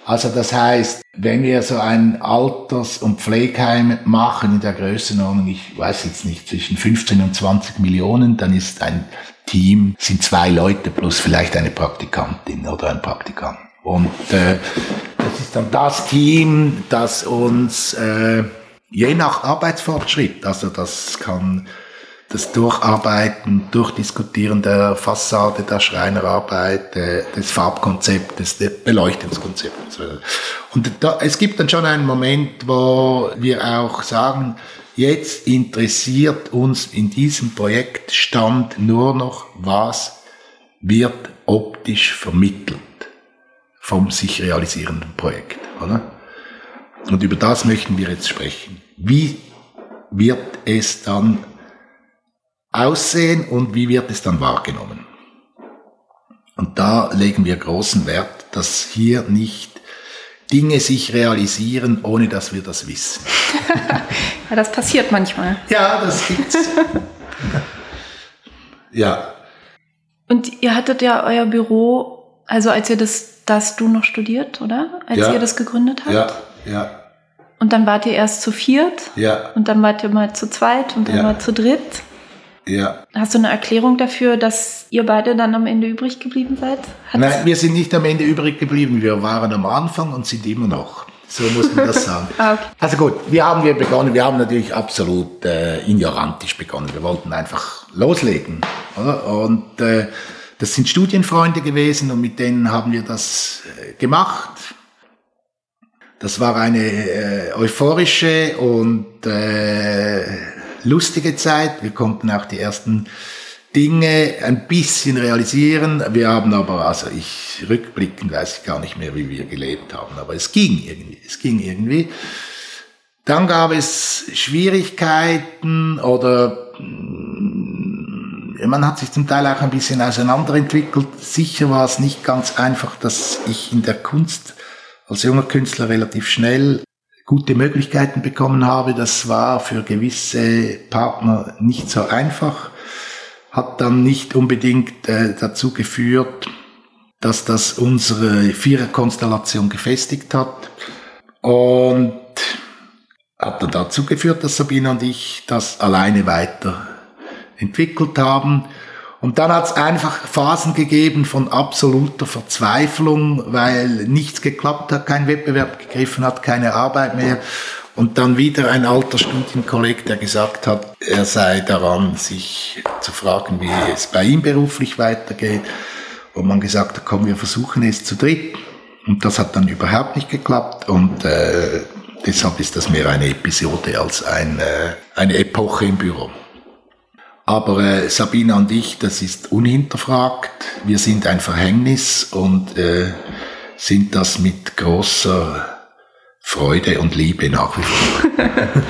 Also das heißt, wenn wir so ein Alters- und Pflegeheim machen in der Größenordnung, ich weiß jetzt nicht, zwischen 15 und 20 Millionen, dann ist ein Team, sind zwei Leute plus vielleicht eine Praktikantin oder ein Praktikant. Und äh, das ist dann das Team, das uns äh, je nach Arbeitsfortschritt, also das kann das Durcharbeiten, Durchdiskutieren der Fassade, der Schreinerarbeit, äh, des Farbkonzeptes, des Beleuchtungskonzeptes. Und da, es gibt dann schon einen Moment, wo wir auch sagen, jetzt interessiert uns in diesem Projektstand nur noch, was wird optisch vermittelt vom sich realisierenden Projekt. Oder? Und über das möchten wir jetzt sprechen. Wie wird es dann aussehen und wie wird es dann wahrgenommen. Und da legen wir großen Wert, dass hier nicht Dinge sich realisieren, ohne dass wir das wissen. ja, das passiert manchmal. Ja, das gibt's. ja. Und ihr hattet ja euer Büro, also als ihr das, das du noch studiert, oder? Als ja. ihr das gegründet habt? Ja, ja. Und dann wart ihr erst zu viert? Ja. Und dann wart ihr mal zu zweit und dann ja. mal zu dritt? Ja. Hast du eine Erklärung dafür, dass ihr beide dann am Ende übrig geblieben seid? Hat's Nein, wir sind nicht am Ende übrig geblieben. Wir waren am Anfang und sind immer noch. So muss man das sagen. ah, okay. Also gut, wir haben wir begonnen. Wir haben natürlich absolut äh, ignorantisch begonnen. Wir wollten einfach loslegen. Oder? Und äh, das sind Studienfreunde gewesen und mit denen haben wir das äh, gemacht. Das war eine äh, euphorische und äh, lustige Zeit. Wir konnten auch die ersten Dinge ein bisschen realisieren. Wir haben aber, also ich rückblickend weiß ich gar nicht mehr, wie wir gelebt haben, aber es ging irgendwie, es ging irgendwie. Dann gab es Schwierigkeiten oder mm, man hat sich zum Teil auch ein bisschen auseinanderentwickelt. Sicher war es nicht ganz einfach, dass ich in der Kunst als junger Künstler relativ schnell gute Möglichkeiten bekommen habe. Das war für gewisse Partner nicht so einfach, hat dann nicht unbedingt äh, dazu geführt, dass das unsere Viererkonstellation gefestigt hat und hat dann dazu geführt, dass Sabine und ich das alleine weiter entwickelt haben. Und dann hat es einfach Phasen gegeben von absoluter Verzweiflung, weil nichts geklappt hat, kein Wettbewerb gegriffen hat, keine Arbeit mehr. Und dann wieder ein alter Studienkolleg, der gesagt hat, er sei daran, sich zu fragen, wie es bei ihm beruflich weitergeht. Und man gesagt hat, komm, wir versuchen es zu dritt. Und das hat dann überhaupt nicht geklappt. Und äh, deshalb ist das mehr eine Episode als ein, äh, eine Epoche im Büro. Aber äh, Sabina und ich, das ist unhinterfragt. Wir sind ein Verhängnis und äh, sind das mit großer Freude und Liebe nach wie vor.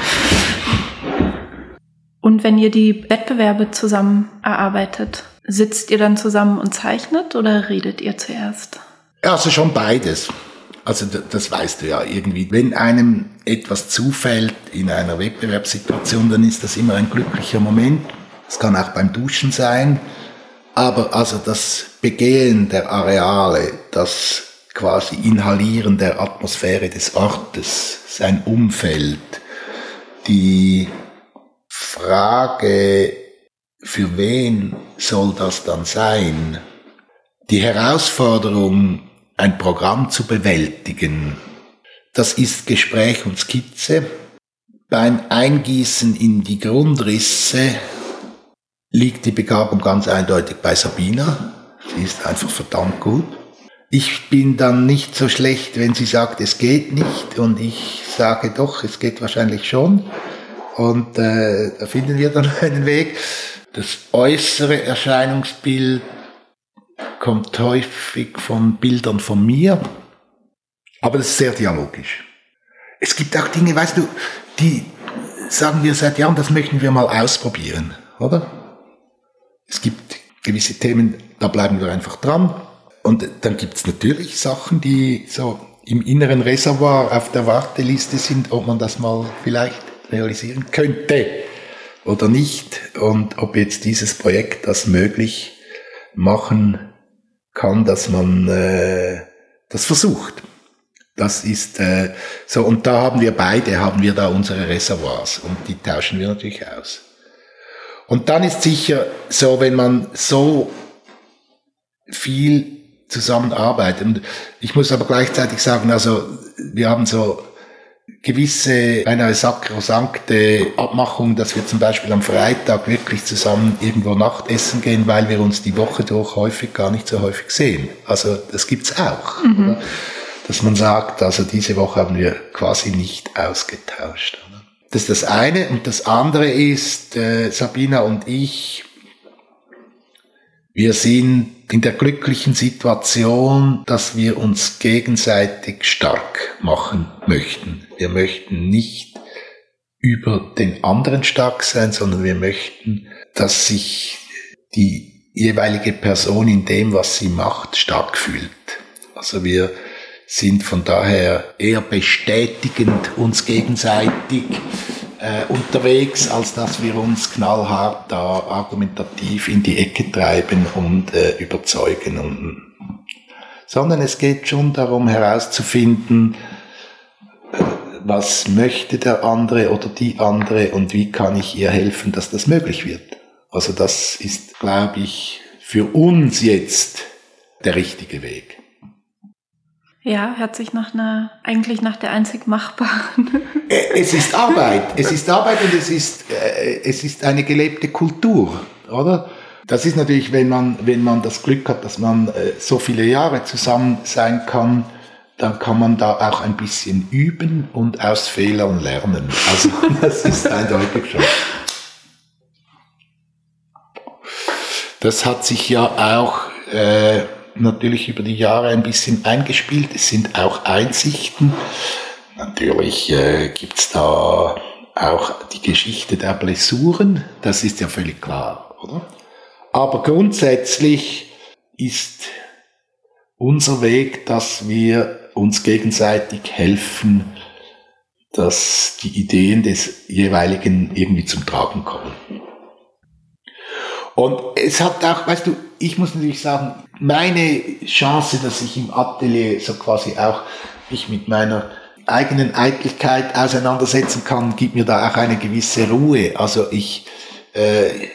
und wenn ihr die Wettbewerbe zusammen erarbeitet, sitzt ihr dann zusammen und zeichnet oder redet ihr zuerst? Also schon beides. Also das weißt du ja irgendwie. Wenn einem etwas zufällt in einer Wettbewerbssituation, dann ist das immer ein glücklicher Moment. Es kann auch beim Duschen sein. Aber also das Begehen der Areale, das quasi Inhalieren der Atmosphäre des Ortes, sein Umfeld, die Frage, für wen soll das dann sein? Die Herausforderung, ein Programm zu bewältigen, das ist Gespräch und Skizze. Beim Eingießen in die Grundrisse liegt die Begabung ganz eindeutig bei Sabina. Sie ist einfach verdammt gut. Ich bin dann nicht so schlecht, wenn sie sagt, es geht nicht und ich sage doch, es geht wahrscheinlich schon. Und äh, da finden wir dann einen Weg. Das äußere Erscheinungsbild kommt häufig von Bildern von mir, aber das ist sehr dialogisch. Es gibt auch Dinge, weißt du, die sagen wir seit Jahren, das möchten wir mal ausprobieren, oder? Es gibt gewisse Themen, da bleiben wir einfach dran. Und dann gibt es natürlich Sachen, die so im inneren Reservoir auf der Warteliste sind, ob man das mal vielleicht realisieren könnte oder nicht. Und ob jetzt dieses Projekt das möglich machen kann, dass man äh, das versucht. Das ist äh, so, und da haben wir beide, haben wir da unsere Reservoirs und die tauschen wir natürlich aus. Und dann ist sicher so, wenn man so viel zusammenarbeitet, und ich muss aber gleichzeitig sagen, also wir haben so gewisse, eine sakrosankte Abmachung, dass wir zum Beispiel am Freitag wirklich zusammen irgendwo Nachtessen gehen, weil wir uns die Woche durch häufig gar nicht so häufig sehen. Also das gibt's auch. Mhm. Dass man sagt, also diese Woche haben wir quasi nicht ausgetauscht. Das ist das eine. Und das andere ist, äh, Sabina und ich, wir sind in der glücklichen Situation, dass wir uns gegenseitig stark machen möchten. Wir möchten nicht über den anderen stark sein, sondern wir möchten, dass sich die jeweilige Person in dem, was sie macht, stark fühlt. Also wir sind von daher eher bestätigend uns gegenseitig äh, unterwegs, als dass wir uns knallhart da argumentativ in die Ecke treiben und äh, überzeugen. Und, sondern es geht schon darum herauszufinden, äh, was möchte der andere oder die andere und wie kann ich ihr helfen, dass das möglich wird. Also das ist, glaube ich, für uns jetzt der richtige Weg. Ja, hört sich nach einer, eigentlich nach der einzig machbaren. Äh, es ist Arbeit. Es ist Arbeit und es ist, äh, es ist eine gelebte Kultur, oder? Das ist natürlich, wenn man, wenn man das Glück hat, dass man äh, so viele Jahre zusammen sein kann, dann kann man da auch ein bisschen üben und aus Fehlern lernen. Also das ist eindeutig schon. Das hat sich ja auch äh, natürlich über die Jahre ein bisschen eingespielt. Es sind auch Einsichten. Natürlich äh, gibt's da auch die Geschichte der Blessuren. Das ist ja völlig klar, oder? Aber grundsätzlich ist unser Weg, dass wir uns gegenseitig helfen, dass die Ideen des jeweiligen irgendwie zum Tragen kommen. Und es hat auch, weißt du, ich muss natürlich sagen, meine Chance, dass ich im Atelier so quasi auch mich mit meiner eigenen Eitelkeit auseinandersetzen kann, gibt mir da auch eine gewisse Ruhe. Also ich, äh,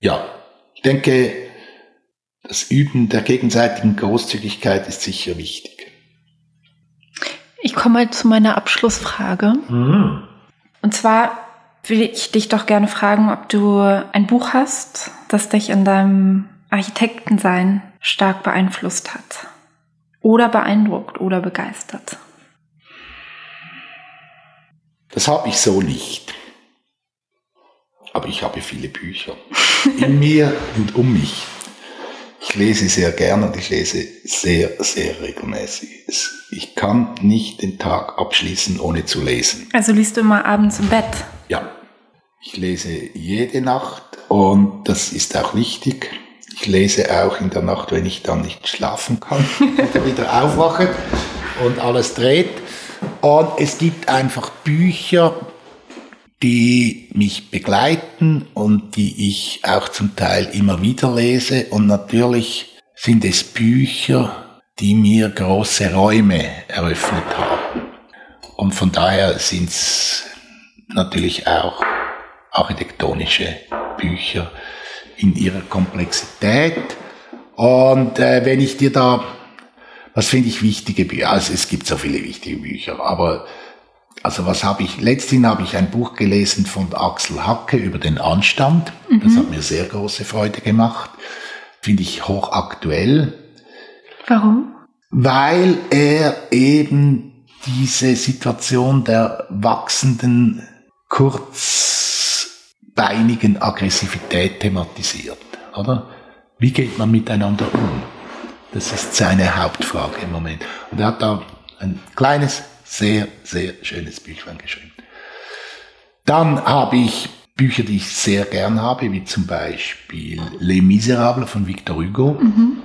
ja, ich denke, das Üben der gegenseitigen Großzügigkeit ist sicher wichtig. Ich komme mal zu meiner Abschlussfrage. Mhm. Und zwar will ich dich doch gerne fragen, ob du ein Buch hast, das dich in deinem Architektensein stark beeinflusst hat. Oder beeindruckt oder begeistert. Das habe ich so nicht. Aber ich habe viele Bücher. In mir und um mich. Ich lese sehr gern und ich lese sehr, sehr regelmäßig. Ich kann nicht den Tag abschließen, ohne zu lesen. Also liest du immer abends im Bett? Ja. Ich lese jede Nacht und das ist auch wichtig. Ich lese auch in der Nacht, wenn ich dann nicht schlafen kann, wieder, aufwache und alles dreht. Und es gibt einfach Bücher, die mich begleiten und die ich auch zum Teil immer wieder lese. Und natürlich sind es Bücher, die mir große Räume eröffnet haben. Und von daher sind es natürlich auch architektonische Bücher in ihrer Komplexität. Und äh, wenn ich dir da, was finde ich wichtige Bücher, also es gibt so viele wichtige Bücher, aber also was habe ich, letztens habe ich ein Buch gelesen von Axel Hacke über den Anstand. Mhm. Das hat mir sehr große Freude gemacht. Finde ich hochaktuell. Warum? Weil er eben diese Situation der wachsenden, kurzbeinigen Aggressivität thematisiert, oder? Wie geht man miteinander um? Das ist seine Hauptfrage im Moment. Und er hat da ein kleines sehr, sehr schönes Büchlein geschrieben. Dann habe ich Bücher, die ich sehr gern habe, wie zum Beispiel Les Miserables von Victor Hugo mhm.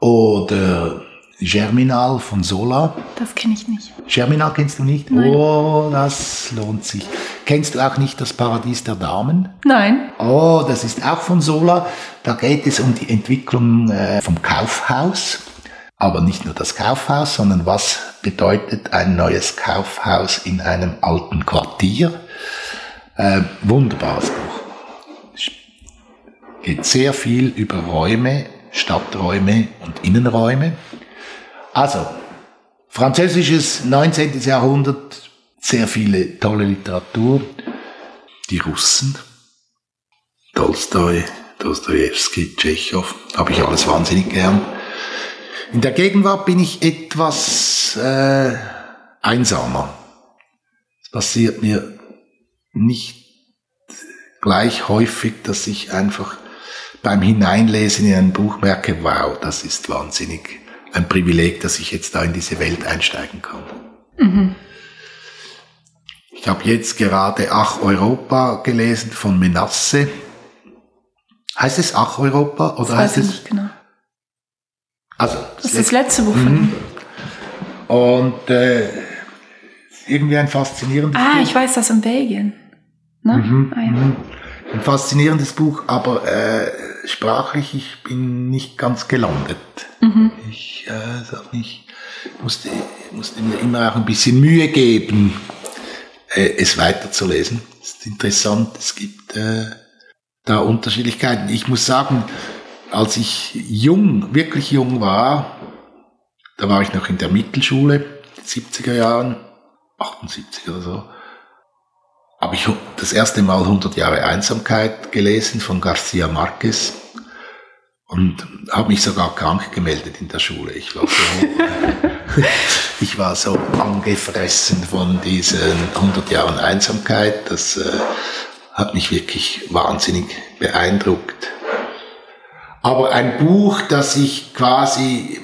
oder Germinal von Sola. Das kenne ich nicht. Germinal kennst du nicht? Nein. Oh, das lohnt sich. Kennst du auch nicht das Paradies der Damen? Nein. Oh, das ist auch von Sola. Da geht es um die Entwicklung äh, vom Kaufhaus. Aber nicht nur das Kaufhaus, sondern was bedeutet ein neues Kaufhaus in einem alten Quartier? Äh, wunderbares Buch. Es geht sehr viel über Räume, Stadträume und Innenräume. Also, französisches 19. Jahrhundert, sehr viele tolle Literatur. Die Russen, Tolstoi, Dostoevsky, Tschechow, habe ich alles wahnsinnig gern. In der Gegenwart bin ich etwas äh, einsamer. Es passiert mir nicht gleich häufig, dass ich einfach beim Hineinlesen in ein Buch merke, wow, das ist wahnsinnig ein Privileg, dass ich jetzt da in diese Welt einsteigen kann. Mhm. Ich habe jetzt gerade Ach Europa gelesen von Menasse. Heißt es Ach Europa oder das heißt es? Nicht genau. Also, das ist das letzte Buch von mhm. ihm. Und äh, irgendwie ein faszinierendes ah, Buch. Ah, ich weiß das in Belgien. Ne? Mhm, ah, ja. Mhm. Ein faszinierendes Buch, aber äh, sprachlich, ich bin nicht ganz gelandet. Mhm. Ich äh, sag nicht, musste, musste mir immer auch ein bisschen Mühe geben, äh, es weiterzulesen. Es ist interessant, es gibt äh, da Unterschiedlichkeiten. Ich muss sagen, als ich jung, wirklich jung war, da war ich noch in der Mittelschule, 70er Jahren, 78 oder so, habe ich das erste Mal 100 Jahre Einsamkeit gelesen von Garcia Marquez und habe mich sogar krank gemeldet in der Schule. Ich war so, ich war so angefressen von diesen 100 Jahren Einsamkeit. Das äh, hat mich wirklich wahnsinnig beeindruckt. Aber ein Buch, das ich quasi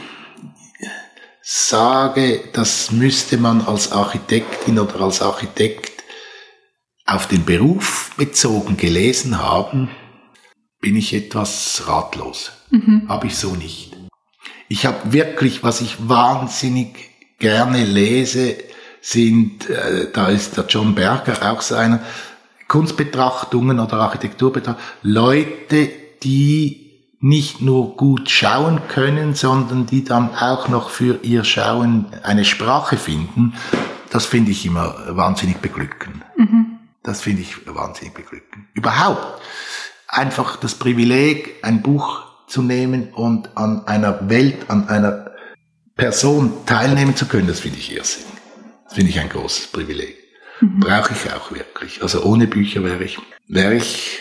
sage, das müsste man als Architektin oder als Architekt auf den Beruf bezogen gelesen haben, bin ich etwas ratlos. Mhm. Habe ich so nicht. Ich habe wirklich, was ich wahnsinnig gerne lese, sind, äh, da ist der John Berger auch so einer, Kunstbetrachtungen oder Architekturbetrachtungen, Leute, die nicht nur gut schauen können, sondern die dann auch noch für ihr Schauen eine Sprache finden, das finde ich immer wahnsinnig beglückend. Mhm. Das finde ich wahnsinnig beglückend. Überhaupt einfach das Privileg, ein Buch zu nehmen und an einer Welt, an einer Person teilnehmen zu können, das finde ich irrsinnig. Das finde ich ein großes Privileg. Mhm. Brauche ich auch wirklich. Also ohne Bücher wäre ich, wäre ich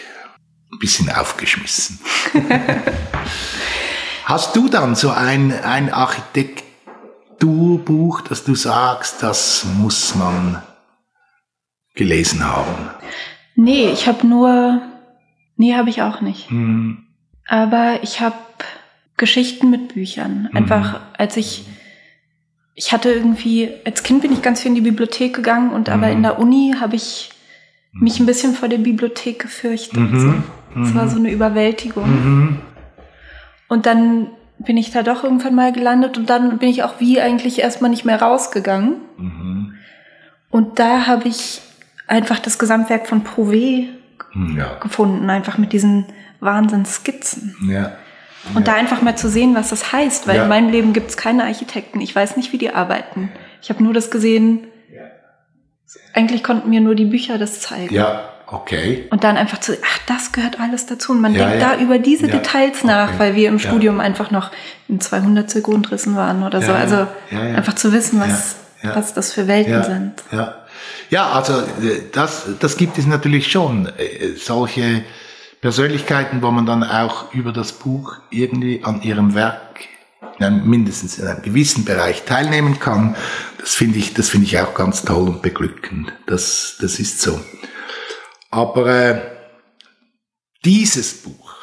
ein bisschen aufgeschmissen. Hast du dann so ein, ein Architekturbuch, das du sagst, das muss man gelesen haben? Nee, ich habe nur, nee, habe ich auch nicht. Mhm. Aber ich habe Geschichten mit Büchern. Einfach, mhm. als ich ich hatte irgendwie, als Kind bin ich ganz viel in die Bibliothek gegangen und aber in mhm. der Uni habe ich mich ein bisschen vor der Bibliothek gefürchtet. Mhm. Es war so eine Überwältigung. Mhm. Und dann bin ich da doch irgendwann mal gelandet und dann bin ich auch wie eigentlich erstmal nicht mehr rausgegangen. Mhm. Und da habe ich einfach das Gesamtwerk von Prouvé ja. gefunden, einfach mit diesen Wahnsinnsskizzen. Ja. Und ja. da einfach mal zu sehen, was das heißt, weil ja. in meinem Leben gibt es keine Architekten. Ich weiß nicht, wie die arbeiten. Ich habe nur das gesehen. Ja. Eigentlich konnten mir nur die Bücher das zeigen. Ja, okay. Und dann einfach zu, ach, das gehört alles dazu. Und man denkt da über diese Details nach, okay. weil wir im Studium einfach noch in 200 Grundrissen waren oder so. Also einfach zu wissen, was, was das für Welten sind. Ja. Ja, also äh, das, das gibt es natürlich schon. Äh, solche Persönlichkeiten, wo man dann auch über das Buch irgendwie an ihrem Werk mindestens in einem gewissen Bereich teilnehmen kann. Das finde ich, das finde ich auch ganz toll und beglückend. Das, das ist so. Aber äh, dieses Buch,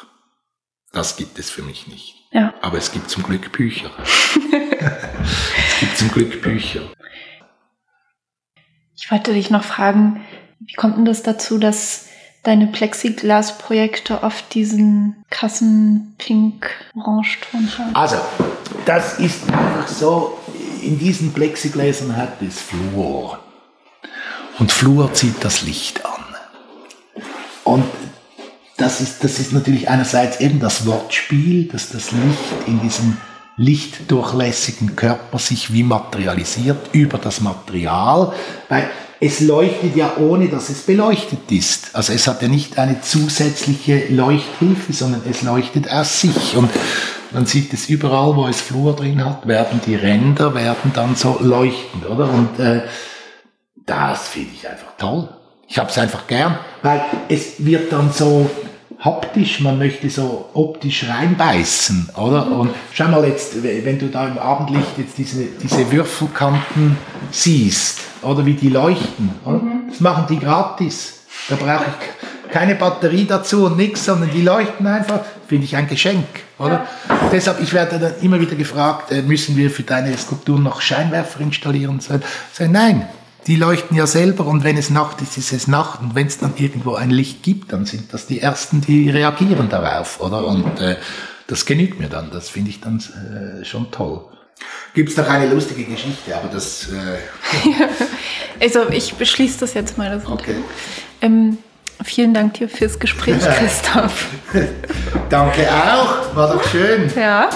das gibt es für mich nicht. Ja. Aber es gibt zum Glück Bücher. es gibt zum Glück Bücher. Ich wollte dich noch fragen, wie kommt denn das dazu, dass deine Plexiglas-Projekte oft diesen krassen pink-orange-Ton haben? Also, das ist einfach so, in diesen Plexigläsern hat es Fluor. Und Fluor zieht das Licht an. Und das ist, das ist natürlich einerseits eben das Wortspiel, dass das Licht in diesem lichtdurchlässigen Körper sich wie materialisiert über das Material. Weil es leuchtet ja ohne, dass es beleuchtet ist. Also es hat ja nicht eine zusätzliche Leuchthilfe, sondern es leuchtet aus sich. Und man sieht es überall, wo es Flur drin hat, werden die Ränder werden dann so leuchtend, oder? Und äh, das finde ich einfach toll. Ich habe es einfach gern, weil es wird dann so haptisch, man möchte so optisch reinbeißen, oder? Mhm. Und schau mal jetzt, wenn du da im Abendlicht jetzt diese, diese Würfelkanten siehst, oder wie die leuchten, oder? Mhm. Das machen die gratis. Da brauche ich keine Batterie dazu und nichts, sondern die leuchten einfach, finde ich ein Geschenk, oder? Ja. Deshalb, ich werde dann immer wieder gefragt, äh, müssen wir für deine Skulptur noch Scheinwerfer installieren? So, nein, die leuchten ja selber und wenn es Nacht ist, ist es Nacht und wenn es dann irgendwo ein Licht gibt, dann sind das die Ersten, die reagieren darauf, oder? Und äh, das genügt mir dann, das finde ich dann äh, schon toll. Gibt es noch eine lustige Geschichte, aber das... Äh, also ich beschließe das jetzt mal. Das okay. Ähm, vielen Dank dir fürs Gespräch, Christoph. Danke auch, war doch schön. Ja.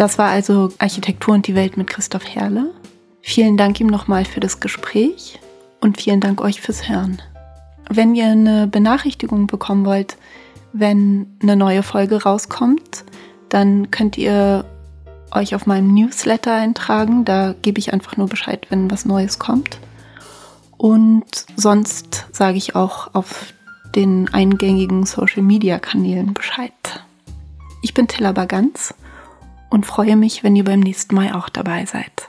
Das war also Architektur und die Welt mit Christoph Herle. Vielen Dank ihm nochmal für das Gespräch und vielen Dank euch fürs Hören. Wenn ihr eine Benachrichtigung bekommen wollt, wenn eine neue Folge rauskommt, dann könnt ihr euch auf meinem Newsletter eintragen. Da gebe ich einfach nur Bescheid, wenn was Neues kommt. Und sonst sage ich auch auf den eingängigen Social-Media-Kanälen Bescheid. Ich bin Tilla Baganz und freue mich, wenn ihr beim nächsten Mal auch dabei seid.